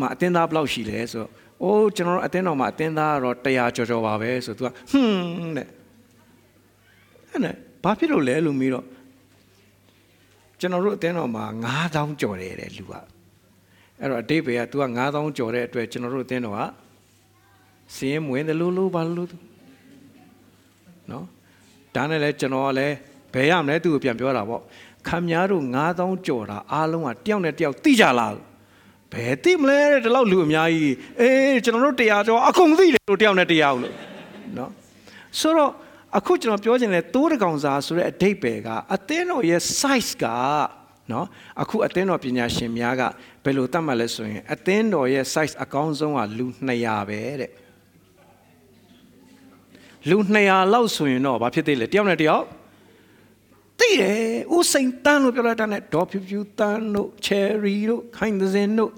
မှာအသင်းသားဘယ်လောက်ရှိလဲဆိုတော့အိုးကျွန်တော်အသင်းတော်မှာအသင်းသားကတော့100ကျော်ကျော်ပါပဲဆိုသူကဟွန်းတဲ့အဲ့နဲ့ဘာဖြစ်လို့လဲလို့မေးတော့ကျွန်တော်တို့အသင်းတော်မှာ9000ကျော်တယ်တဲ့လူကအဲ့တော့အတိတ်ပဲက तू က9000ကျော်တဲ့အတွက်ကျွန်တော်တို့အသင်းတော်ကစည်ရင်မဝင်တယ်လို့လို့ဘာလို့ နော်ဒါနဲ့လဲကျွန်တော်ကလည်းဘယ်ရမလဲသူ့ကိုပြန်ပြောတာပေါ့ခမများတို့9000ကျော်တာအားလုံးကတယောက်နဲ့တယောက်သိကြလားဘယ်သိမလဲတဲ့ဒီလောက်လူအများကြီးအေးကျွန်တော်တို့တရားကျော်အကုန်သိတယ်လို့တယောက်နဲ့တယောက်လို့နော်ဆိုတော့အခုကျွန်တော်ပြောချင်တဲ့တိုးတကောင်စာဆိုတဲ့အဓိပ္ပာယ်ကအသင်းတော်ရဲ့ size ကနော်အခုအသင်းတော်ပညာရှင်များကဘယ်လိုသတ်မှတ်လဲဆိုရင်အသင်းတော်ရဲ့ size အကောင်းဆုံးကလူ200ပဲတဲ့ လူ200လောက်ဆိုရင်တော့ဘာဖြစ်သေးလဲတယောက်နဲ့တယောက်သိတယ်ဦးစိန်တန်းလို့ပြောလိုက်တာနဲ့ဒေါ်ဖြူဖြူတန်းတို့ချယ်ရီတို့ခိုင်သစင်တို့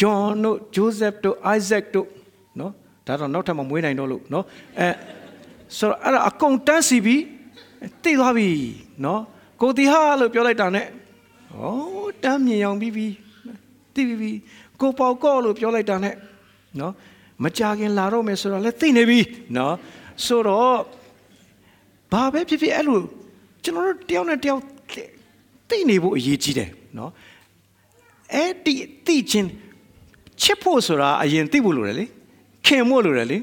ဂျွန်တို့ဂျိုးဆက်တို့အိုက်ဇက်တို့နော်ဒါတော့နောက်ထပ်မမွေးနိုင်တော့လို့နော်အဲဆိုတော့အဲ့ဒါအကုန်တန်းစီပြီးသိသွားပြီနော်ကိုတီဟာလို့ပြောလိုက်တာနဲ့ဩတန်းမြင်အောင်ပြီးပြီသိပြီပြီကိုပေါကော့လို့ပြောလိုက်တာနဲ့နော်မကြခင်လာတော့မယ်ဆိုတော့လည်းသိနေပြီနော် ဆိုတော့ဘာပဲဖြစ်ဖြစ်အဲ့လိုကျွန်တော်တို့တယောက်နဲ့တယောက်သိနေဖို့အရေးကြီးတယ်နော်အဲ့ဒီသိချင်းချစ်ဖို့ဆိုတာအရင်သိဖို့လိုတယ်လေခင်ဖို့လိုတယ်လေ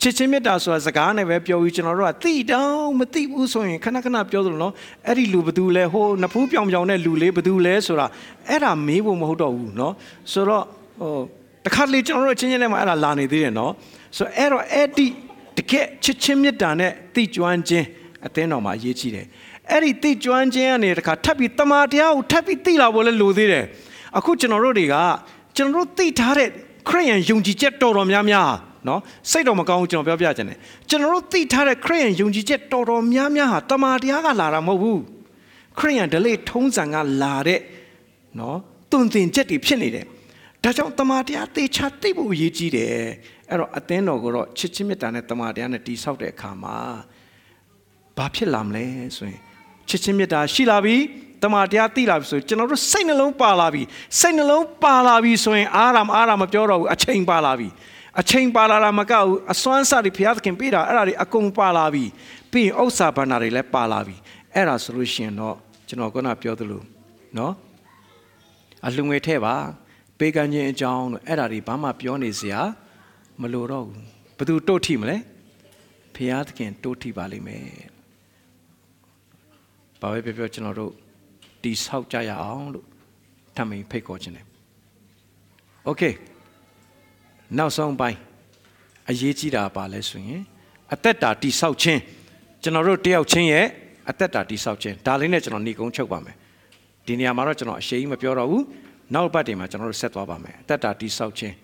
ချစ်ချင်းမေတ္တာဆိုတာစကားနဲ့ပဲပြောပြီးကျွန်တော်တို့ကသိတောင်မသိဘူးဆိုရင်ခဏခဏပြောသလိုနော်အဲ့ဒီလူဘသူလဲဟိုနဖူးပြောင်ပြောင်တဲ့လူလေးဘသူလဲဆိုတာအဲ့ဒါမေးဖို့မဟုတ်တော့ဘူးနော်ဆိုတော့ဟိုတခါလေကျွန်တော်တို့အချင်းချင်းနဲ့မှအဲ့ဒါလာနေသေးတယ်နော်ဆိုတော့အဲ့တော့အဲ့ဒီ တကယ်ချစ်ချင်းမေတ္တာနဲ့သိကျွမ်းခြင်းအသင်းတော်မှာအရေးကြီးတယ်အဲ့ဒီသိကျွမ်းခြင်းကနေတခါထပ်ပြီးတမာတရားကိုထပ်ပြီးသိလာဖို့လဲလိုသေးတယ်အခုကျွန်တော်တို့တွေကကျွန်တော်တို့သိထားတဲ့ခရိယန်ယုံကြည်ချက်တော်တော်များများနော်စိတ်တော်မကောင်းဘူးကျွန်တော်ပြောပြချင်တယ်ကျွန်တော်တို့သိထားတဲ့ခရိယန်ယုံကြည်ချက်တော်တော်များများဟာတမာတရားကလာတာမဟုတ်ဘူးခရိယန်ဒလေထုံးစံကလာတဲ့နော်တွင်တင်ချက်တွေဖြစ်နေတယ်ဒါကြောင့်တမာတရားသေချာသိဖို့အရေးကြီးတယ် အဲ့တော့အသင်းတော်ကိုတော့ချစ်ချင်းမေတ္တာနဲ့တမာတရားနဲ့တည်ဆောက်တဲ့အခါမှာဘာဖြစ်လာမလဲဆိုရင်ချစ်ချင်းမေတ္တာရှိလာပြီတမန်တရားသိလာပြီဆိုကျွန်တော်တို့စိတ်နှလုံးပါလာပြီစိတ်နှလုံးပါလာပြီဆိုရင်အာရမအာရမပြောတော့ဘူးအချိန်ပါလာပြီအချိန်ပါလာတာမကဘူးအစွမ်းစတွေဘုရားသခင်ပေးတာအဲ့ဒါတွေအကုန်ပါလာပြီပြီးရင်ဥစ္စာဘဏ္ဍာတွေလည်းပါလာပြီအဲ့ဒါဆိုလို့ရှိရင်တော့ကျွန်တော်ကပြောသလိုနော်အလှငွေထဲပါပေးကမ်းခြင်းအကြောင်းလို့အဲ့ဒါတွေဘာမှပြောနေစရာ မလိုတော့ဘူးဘယ်သူတို့ထိမလဲဘုရားသခင်တို့ထိပါလိမ့်မယ်ဘာပဲပြောပြောကျွန်တော်တို့တိဆောက်ကြရအောင်လို့ထပ်မင်းဖိတ်ခေါ်ခြင်းတယ်။ Okay နောက်ဆုံးပိုင်းအရေးကြီးတာပါလဲဆိုရင်အသက်တာတိဆောက်ခြင်းကျွန်တော်တို့တယောက်ချင်းရဲ့အသက်တာတိဆောက်ခြင်းဒါလေးနဲ့ကျွန်တော်ညီကုန်းချုပ်ပါမယ်။ဒီနေရာမှာတော့ကျွန်တော်အရှိန်မပြောတော့ဘူး။နောက်ပတ်တွေမှာကျွန်တော်တို့ဆက်သွားပါမယ်။အသက်တာတိဆောက်ခြင်း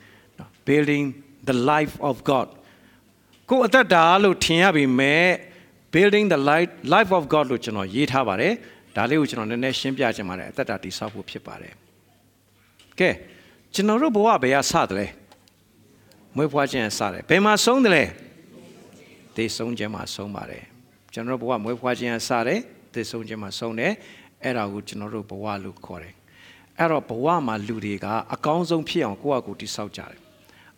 building the life of God ကိုယ်အသက်တာလို့ထင်ရပြီမဲ့ building the life life of God လို့ကျွန်တော်ရေးထားပါတယ်။ဒါလေးကိုကျွန်တော်နည်းနည်းရှင်းပြချင်ပါတယ်အသက်တာတိဆောက်ဖို့ဖြစ်ပါတယ်ကဲကျွန်တော်တို့ဘဝဘယ်ကစတယ်လဲမွေးဖွားခြင်းစတယ်ဘယ်မှာဆုံးတယ်လဲသေဆုံးခြင်းမှာဆုံးပါတယ်ကျွန်တော်တို့ဘဝမွေးဖွားခြင်းစတယ်သေဆုံးခြင်းမှာဆုံးတယ်အဲ့ဒါကိုကျွန်တော်တို့ဘဝလို့ခေါ်တယ်အဲ့တော့ဘဝမှာလူတွေက အကောင်းဆုံးဖြစ်အောင်ကိုယ့်အကူတိဆောက်ကြတယ်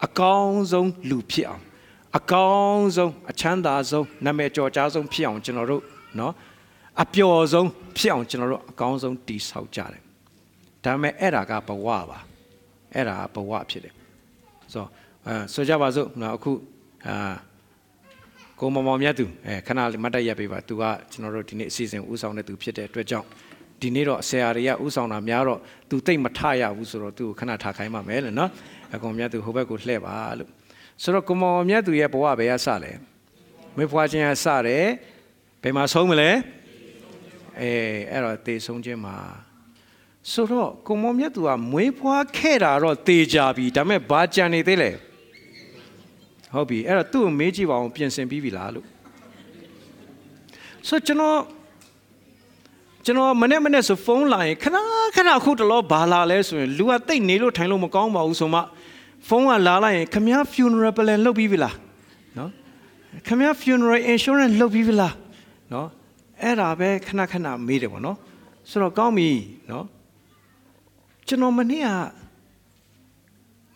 အကောင်းဆုံးလူဖြစ်အောင်အကောင်းဆုံးအချမ်းသာဆုံးနာမည်ကျော်ကြားဆုံးဖြစ်အောင်ကျွန်တော်တို့နော်အပျော်ဆုံးဖြစ်အောင်ကျွန်တော်တို့အကောင်းဆုံးတည်ဆောက်ကြတယ်ဒါပေမဲ့အဲ့ဒါကဘဝပါအဲ့ဒါဘဝဖြစ်တယ်ဆိုအဲဆိုကြပါစို့နော်အခုအာကိုမောင်မောင်မြတ်သူအဲခဏလေးမတ်တက်ရက်ပေးပါ तू ကကျွန်တော်တို့ဒီနေ့အစီအစဉ်ဦးဆောင်တဲ့သူဖြစ်တဲ့အတွက်ကြောင့်ဒီနေ့တော့ဆရာတွေကဥဆောင်တာများတော့ तू တိတ်မထရဘူးဆိုတော့ तू ကိုခဏထားခိုင်းပါမယ်လေနော် အကောင်မြတ်သူဟိုဘက်ကိုလှည့်ပါလို့ဆိုတော့ကိုမောင်မြတ်သူရဲ့ဘဝဘယ်ကစလဲမေဖွားခြင်းကစတယ်ဘယ်မှာဆုံးမလဲအဲအဲ့တော့တေဆုံးခြင်းမှာဆိုတော့ကိုမောမြတ်သူကမွေးဖွားခဲ့တာတော့တေကြပြီဒါပေမဲ့ဘာကြံနေသေးလဲဟုတ်ပြီအဲ့တော့သူ့ကိုမေးကြည့်ပါအောင်ပြင်ဆင်ပြီးပြီလားလို့ဆိုကျွန်တော်ကျွန်တော်မနေ့မနေ့ဆိုဖုန်းလာရင်ခဏခဏအခုတလောဘာလာလဲဆိုရင်လူကတိတ်နေလို့ထိုင်လို့မကောင်းပါဘူးဆိုမှ ဖုန်းကလာလိုက်ရင်ခမ ्या funeral plan လုပ်ပြီးပြီလားနော်ခမ ्या funeral insurance လုပ်ပြီးပြီလားနော်အဲ့ဒါပဲခဏခဏမေးတယ်ပေါ့နော်ဆိုတော့ကောင်းပြီနော်ကျွန်တော်မနေ့က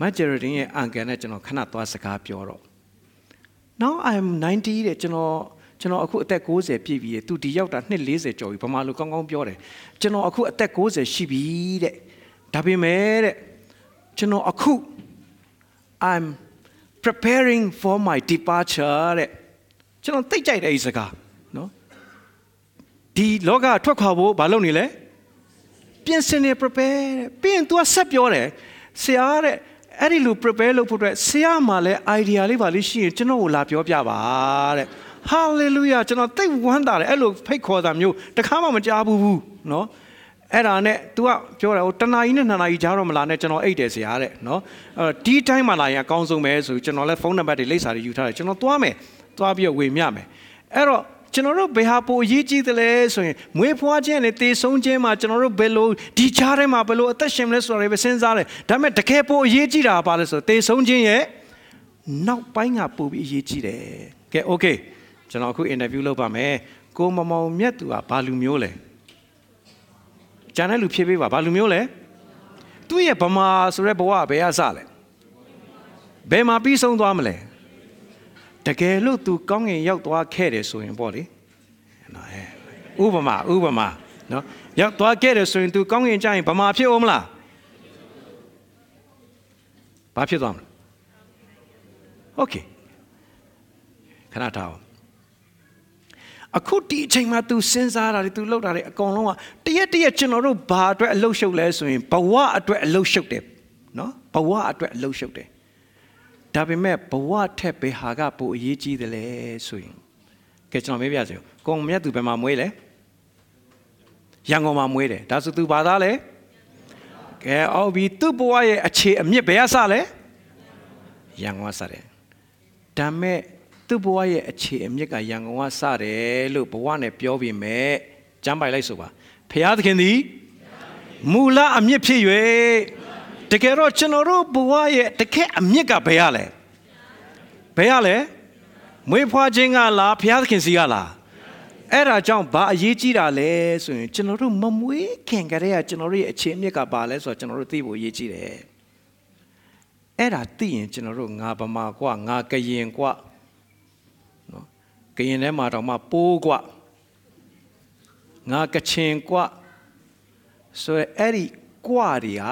မဂျယ်ရဒင်ရဲ့အန်ကန်နဲ့ကျွန်တော်ခဏသွားစကားပြောတော့ now i'm 90တဲ့ကျွန်တော်ကျွန်တော်အခုအသက်60ပြည့်ပြီသူဒီရောက်တာနှစ်40ကျော်ပြီဗမာလိုကောင်းကောင်းပြောတယ်ကျွန်တော်အခုအသက်60ရှိပြီတဲ့ဒါပေမဲ့တဲ့ကျွန်တော်အခု I'm preparing for my departure တဲ့ကျွန်တော်သိကြိုက်တဲ့ဤစကားနော်ဒီလောကထွက်ခွာဖို့ဘာလုပ်နေလဲပြင်ဆင်နေ prepare တဲ့ပြီးရင် तू ကဆက်ပြောတယ်ဆရာတဲ့အဲ့ဒီလို prepare လုပ်ဖို့အတွက်ဆရာမှလည်း idea လေးပါလေးရှိရင်ကျွန်တော်ကိုလာပြောပြပါတဲ့ hallelujah ကျွန်တော်သိဝမ်းသာတယ်အဲ့လိုဖိတ်ခေါ်တာမျိုးတခါမှမကြားဘူးဘူးနော် အဲ့ဒါနဲ့ तू ကပြောတယ်ဟိုတနာကြီးနဲ့နှစ်နာကြီးကြားတော့မလာနဲ့ကျွန်တော်အိတ်တယ်ဆရာတဲ့เนาะအဲ့ဒီတိုင်းမှလာရင်အကောင်းဆုံးပဲဆိုကျွန်တော်လည်းဖုန်းနံပါတ်တွေလိပ်စာတွေယူထားတယ်ကျွန်တော်သွားမယ်သွားပြီးတော့ဝေမျှမယ်အဲ့တော့ကျွန်တော်တို့ဘယ်ဟာပိုအရေးကြီးသလဲဆိုရင်မွေးဖွားခြင်းနဲ့တေဆုံးခြင်းမှာကျွန်တော်တို့ဘယ်လိုဒီချားထဲမှာဘယ်လိုအသက်ရှင်မလဲဆိုတာတွေပဲစဉ်းစားတယ်ဒါပေမဲ့တကယ်ပိုအရေးကြီးတာကဘာလဲဆိုတေဆုံးခြင်းရဲ့နောက်ပိုင်းကပိုပြီးအရေးကြီးတယ်ကဲ okay ကျွန်တော်အခု interview လုပ်ပါမယ်ကိုမမောင်မြတ်သူကဘာလူမျိုးလဲ ကျန်တဲ့လူဖြည့်ပေးပါဘာလူမျိုးလဲသူ့ရဲ့ဗမာဆိုတဲ့ဘဝဘယ်အစလဲဘယ်မှာပြီးဆုံးသွားမလဲတကယ်လို့ तू ကောင်းငင်ရောက်သွားခဲ့တယ်ဆိုရင်ပေါ့လေနော်ဟဲ့ဥပမာဥပမာနော်ရောက်သွားခဲ့တယ်ဆိုရင် तू ကောင်းငင်ကြရင်ဗမာဖြစ်အောင်မလားဘာဖြစ်သွားမလဲโอเคခဏထားအောင် အခုဒီအချိန်မှာ तू စဉ်းစားတာတွေ तू လောက်တာတွေအကုန်လုံးကတရက်တရက်ကျွန်တော်တို့ဘာအတွက်အလုရှုပ်လဲဆိုရင်ဘဝအတွက်အလုရှုပ်တယ်နော်ဘဝအတွက်အလုရှုပ်တယ်ဒါပေမဲ့ဘဝထက်ဘယ်ဟာကပိုအရေးကြီးတယ်လဲဆိုရင်ကဲကျွန်တော်မေးပြစေ။ကိုမြတ်သူဘယ်မှာမွေးလဲ။ရန်ကုန်မှာမွေးတယ်။ဒါဆိုသူဘာသားလဲ။ကဲအော်ဘီသူ့ဘဝရဲ့အခြေအမြစ်ဘယ်ကစလဲ။ရန်ကုန်ကစတယ်။ဒါမဲ့ သူ့ဘဝရဲ့အခြေအမြစ်ကရန်ကုန်ကစတယ်လို့ဘဝနဲ့ပြောပြီးမဲ့ကျမ်းပိုင်လိုက်ဆိုပါ။ဖျားသခင်သည်မူလအမြစ်ဖြစ်၍တကယ်တော့ကျွန်တော်တို့ဘဝရဲ့တကယ်အမြစ်ကဘယ်ရလဲဘယ်ရလဲမွေးဖွားခြင်းကလားဘုရားသခင်စီကလားအဲ့ဒါကြောင့်ဘာအရေးကြီးတာလဲဆိုရင်ကျွန်တော်တို့မမွေးခင်ကတည်းကကျွန်တော်တို့ရဲ့အခြေအမြစ်ကဘာလဲဆိုတော့ကျွန်တော်တို့သိဖို့အရေးကြီးတယ်အဲ့ဒါသိရင်ကျွန်တော်တို့ငါဗမာကွာငါကရင်ကွာနော် ကရင်ထဲမှာတော့မှပိုးကွာငါကချင်ကွာဆိုရဲအဲ့ဒီကွာတွေက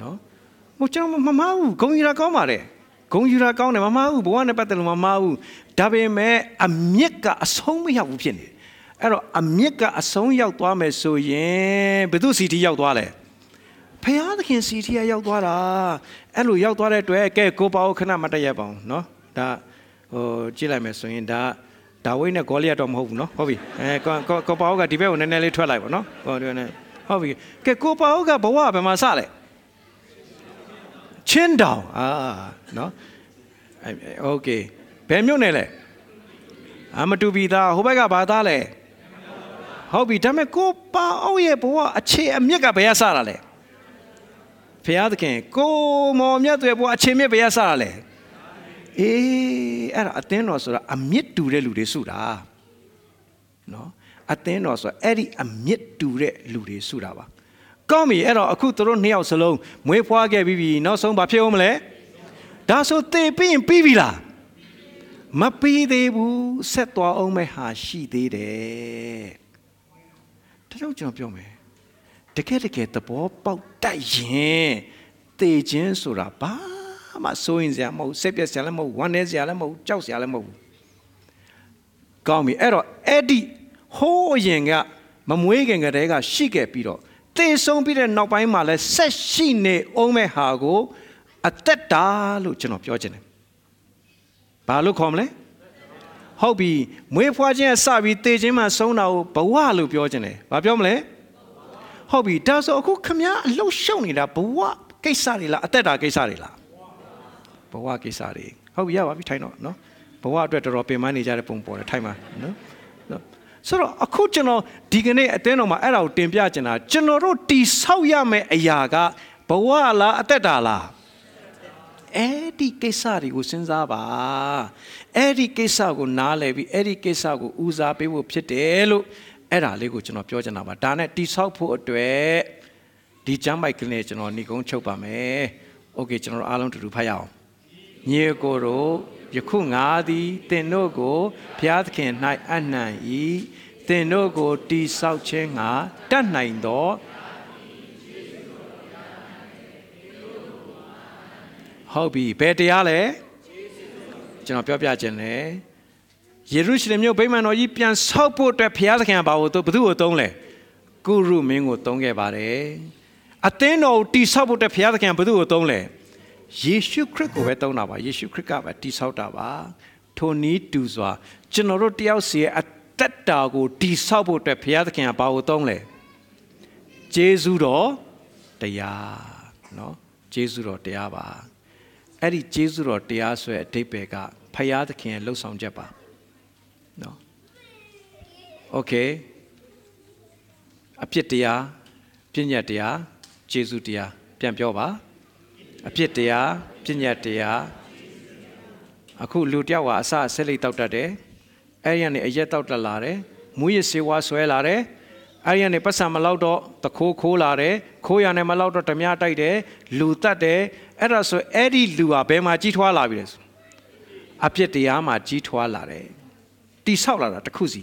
နော်မကြောင်မမဘူးဂုံယူတာကောင်းပါတယ်ဂုံယူတာကောင်းတယ်မမဘူးဘဝနဲ့ပတ်သက်လို့မမဘူးဒါပေမဲ့အမြင့်ကအဆုံးမရောက်ဘူးဖြစ်နေအဲ့တော့အမြင့်ကအဆုံးရောက်သွားမယ်ဆိုရင်ဘယ်သူစီတီရောက်သွားလဲဖယားသခင်စီတီရောက်သွားတာအဲ့လိုရောက်သွားတဲ့အတွက်ကဲကိုပေါ့ခဏမတရက်ပါအောင်နော် ဒါဟိုကြည့်လိုက်မယ်ဆိုရင်ဒါဒါဝိတ်နဲ့ဂေါလိယတ်တော့မဟုတ်ဘူးနော်ဟုတ်ပြီအဲကိုကိုပေါ့ကဒီဘက်ကိုနည်းနည်းလေးထွက်လိုက်ပါနော်ဟိုဒီနဲ့ဟုတ်ပြီကဲကိုပေါ့ကဘဝဘယ်မှာစလဲချင်းတောင်အာနော်โอเคဘယ်မြို့နယ်လဲအမတူပီသားဟိုဘက်ကဘာသားလဲဟုတ်ပြီဒါပေမဲ့ကိုပါအောင်ရဲ့ဘဝအခြေအမြစ်ကဘယ်ရစတာလဲဖျားသခင်ကိုမော်မြတ်တွေဘဝအခြေမြစ်ဘယ်ရစတာလဲ အေးအဲ့ဒါအသင်းတော်ဆိုတာအမြစ်တူတဲ့လူတွေစုတာနော်အသင်းတော်ဆိုတာအဲ့ဒီအမြစ်တူတဲ့လူတွေစုတာပါကောင်းပြီအဲ့တော့အခုတို့နှစ်ယောက်စလုံးမွေးဖွားခဲ့ပြီးပြီနောက်ဆုံးဘာဖြစ်အောင်မလဲဒါဆိုသေပြီးရင်ပြီးပြီလားမပြီးသေးဘူးဆက်သွားအောင်မဲ့ဟာရှိသေးတယ်ဒါကြောင့်ကျွန်တော်ပြောမယ်တကယ်တကယ်သဘောပေါက်တတ်ရင်သေခြင်းဆိုတာဘာ မှစိုးရင်စရာမဟုတ်ဆက်ပြက်စရာလည်းမဟုတ်ဝမ်းနည်းစရာလည်းမဟုတ်ကြောက်စရာလည်းမဟုတ်ကောင်းပြီအဲ့တော့အဲ့ဒီဟိုးအရင်ကမမွေးခင်ကတည်းကရှိခဲ့ပြီးတော့သေဆုံးပြီးတဲ့နောက်ပိုင်းမှာလည်းဆက်ရှိနေအောင်မဲ့ဟာကိုအသက်တာလို့ကျွန်တော်ပြောချင်တယ်။ဘာလို့ခေါ်မလဲ။ဟုတ်ပြီမွေးဖွားခြင်းစပြီးသေခြင်းမှဆုံးတာကိုဘဝလို့ပြောချင်တယ်။ဘာပြောမလဲ။ဟုတ်ပြီဒါဆိုအခုခမည်းအလုရှုံနေတာဘဝကိစ္စတွေလားအသက်တာကိစ္စတွေလား။ ဘဝကိစ္စတွေဟုတ်ပြီရပါပြီထိုင်တော့နော်။ဘဝအတွက်တော်တော်ပင်ပန်းနေကြတဲ့ပုံပေါ်တယ်ထိုင်ပါနော်။ဆိုတော့အခုကျွန်တော်ဒီကနေ့အတင်းတော်မှာအဲ့ဒါကိုတင်ပြချင်တာကျွန်တော်တို့တိဆောက်ရမယ့်အရာကဘဝလားအသက်တာလားအဲ့ဒီကိစ္စတွေကိုစဉ်းစားပါအဲ့ဒီကိစ္စကိုနားလည်ပြီးအဲ့ဒီကိစ္စကိုဦးစားပေးဖို့ဖြစ်တယ်လို့အဲ့ဒါလေးကိုကျွန်တော်ပြောချင်တာပါဒါနဲ့တိဆောက်ဖို့အတွက်ဒီကျမ်းပိုက်ကလေးကျွန်တော်ညီကုန်းချုပ်ပါမယ်โอเคကျွန်တော်အားလုံးတူတူဖတ်ရအောင် ညီကိုတို့ယခုငါသည်တင်တို့ကိုဘုရားသခင်၌အနှံ့၏တင်တို့ကိုတိဆောက်ခြင်းငါတတ်နိုင်သောဟုတ်ပြီဘယ်တရားလဲကျွန်တော်ပြောပြခြင်းလဲယေရုရှလင်မြို့ဗိမာန်တော်ကြီးပြန်ဆောက်ဖို့အတွက်ဘုရားသခင်ကဘာလို့ဘု து ကိုသုံးလဲကုရုမင်းကိုသုံးခဲ့ပါတယ်အသင်းတော်ကိုတိဆောက်ဖို့အတွက်ဘုရားသခင်ဘယ်သူ့ကိုသုံးလဲ ယေရှုခရစ်ကိုပဲသုံးတာပါယေရှုခရစ်ကပဲတိဆောက်တာပါထိုနည်းတူစွာကျွန်တော်တို့တယောက်စီရဲ့အသက်တာကိုတိဆောက်ဖို့အတွက်ဘုရားသခင်ကဘာကိုသုံးလဲဂျေဇုတော်တရားเนาะဂျေဇုတော်တရားပါအဲ့ဒီဂျေဇုတော်တရားဆိုတဲ့အဓိပ္ပာယ်ကဘုရားသခင်ရဲ့လှုပ်ဆောင်ချက်ပါเนาะโอเคအပြစ်တရားပြည့်ညတ်တရားဂျေဇုတရားပြန်ပြောပါ အပြစ်တရားပြည့်ညတ်တရားအခုလူတယောက်ကအစဆက်လိတ်တောက်တတ်တယ်အဲ့ဒီကနေအရက်တောက်တက်လာတယ်မူရစ်စေဝါဆွဲလာတယ်အဲ့ဒီကနေပတ်စံမလောက်တော့တခိုးခိုးလာတယ်ခိုးရနေမလောက်တော့ဓမြတိုက်တယ်လူတတ်တယ်အဲ့ဒါဆိုအဲ့ဒီလူဟာဘယ်မှာကြီးထွားလာပြီလဲဆိုအပြစ်တရားမှာကြီးထွားလာတယ်တိဆောက်လာတာတစ်ခုစီ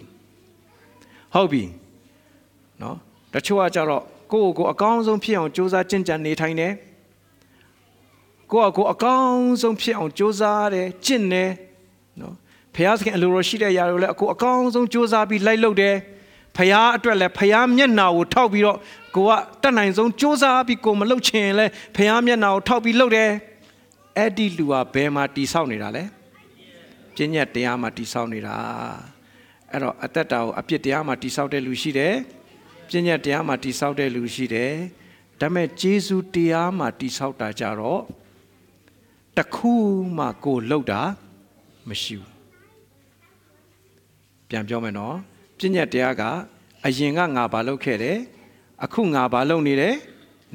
ဟုတ်ပြီနော်တချို့ကကြတော့ကိုယ့်ကိုယ်အကောင်းဆုံးဖြစ်အောင်စူးစမ်းကြင်ကြံနေထိုင်တယ် ကိုယ့်အကိုယ်အကောင်းဆုံးဖြစ်အောင်စူးစမ်းတယ်ကျင့်တယ်နော်ဖះသခင်အလိုတော်ရှိတဲ့ຢာတွေကိုလည်းအကိုအကောင်းဆုံးစူးစမ်းပြီးလိုက်လုပ်တယ်ဖះအတွက်လည်းဖះမျက်နာကိုထောက်ပြီးတော့ကိုကတက်နိုင်ဆုံးစူးစမ်းပြီးကိုမလုပ်ချင်လဲဖះမျက်နာကိုထောက်ပြီးလုပ်တယ်အဲ့ဒီလူကဘယ်မှာတိဆောက်နေတာလဲပြဉ္ညတ်တရားမှာတိဆောက်နေတာအဲ့တော့အသက်တာကိုအပြစ်တရားမှာတိဆောက်တဲ့လူရှိတယ်ပြဉ္ညတ်တရားမှာတိဆောက်တဲ့လူရှိတယ်ဒါပေမဲ့ဂျေဇုတရားမှာတိဆောက်တာကြတော့ တခုမှကိုလှုပ်တာမရှိဘူးပြန်ပြောမယ်နော်ပြဉ္ညတ်တရားကအရင်ကငါဘာလုပ်ခဲ့တယ်အခုငါဘာလုပ်နေတယ်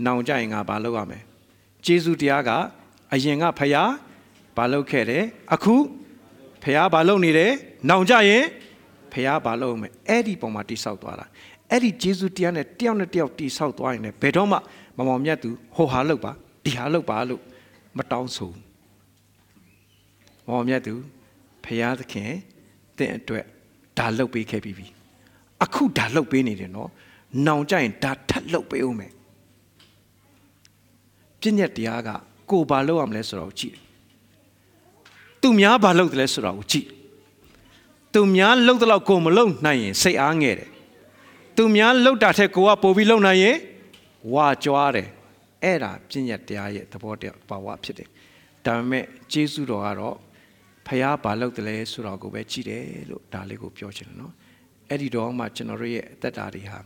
နောင်ကြရင်ငါဘာလုပ်ရမယ်ဂျေဇုတရားကအရင်ကဖယားဘာလုပ်ခဲ့တယ်အခုဖယားဘာလုပ်နေတယ်နောင်ကြရင်ဖယားဘာလုပ်မယ်အဲ့ဒီပုံမှာတိဆောက်သွားတာအဲ့ဒီဂျေဇုတရားနဲ့တယောက်နဲ့တယောက်တိဆောက်သွားရင်လည်းဘယ်တော့မှမမောင်မြတ်သူဟိုဟာလုပ်ပါဒီဟာလုပ်ပါလို့မတောင်းဆို မောင်မြတ်သူဖယားသခင်တင့်အတွက်ဒါလုပ်ပေးခဲ့ပြီးပြီအခုဒါလုပ်ပေးနေတယ်နော်နောင်ကြရင်ဒါထပ်လုပ်ပေးဦးမယ်ပြည့်ညက်တရားကကိုဘာလုပ်ရမလဲဆိုတော့ကြည့်သူများဘာလုပ်တယ်လဲဆိုတော့ကြည့်သူများလှုပ်တော့ကိုမလှုပ်နိုင်ရင်စိတ်အားငယ်တယ်သူများလှုပ်တာထက်ကိုကပိုပြီးလှုပ်နိုင်ရင်ဝါကြွားတယ်အဲ့ဒါပြည့်ညက်တရားရဲ့သဘောတရားပါဝါဖြစ်တယ်ဒါပေမဲ့ဂျေစုတော်ကတော့ ဖះဘာလုပ်တယ်လဲဆိုတော့ကိုပဲကြည့်တယ်လို့ဒါလေးကိုပြောချင်တယ်နော်အဲ့ဒီတော့မှကျွန်တော်တို့ရဲ့အသက်တာတွေဟာ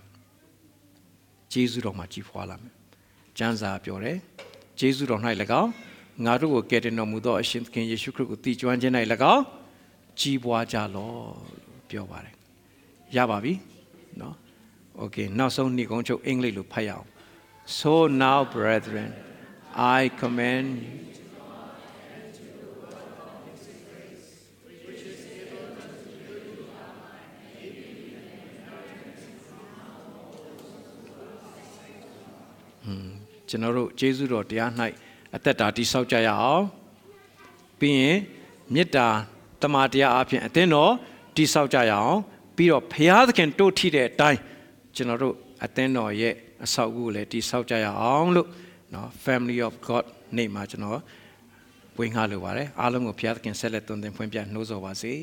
ဂျေစုတော်မှာကြီးဖွာလာမယ်ကျမ်းစာပြောတယ်ဂျေစုတော်၌၎င်းငါတို့ကိုကယ်တင်တော်မူသောအရှင်သခင်ယေရှုခရစ်ကိုတည်ကျွမ်းခြင်း၌၎င်းကြီးပွားကြလော့လို့ပြောပါတယ်ရပါပြီနော်โอเคနောက်ဆုံးညီကုန်းချုပ်အင်္ဂလိပ်လိုဖတ်ရအောင် so now brethren i commend you ကျွန်တော်တို့ဂျေဇုတော်တရား၌အသက်တာတိဆောက်ကြရအောင်ပြီးရင်မေတ္တာတမန်တရားအဖြစ်အသင်းတော်တိဆောက်ကြရအောင်ပြီးတော့ဘုရားသခင်တို့ထိတဲ့အတိုင်းကျွန်တော်တို့အသင်းတော်ရဲ့အဆောက်အဦကိုလည်းတိဆောက်ကြရအောင်လို့เนาะ Family of God နေ့မှာကျွန်တော်ဝင်းငှလိုပါတယ်အားလုံးကိုဘုရားသခင်ဆက်လက်သွန်သင်ဖွင့်ပြနှိုးဆော်ပါစေ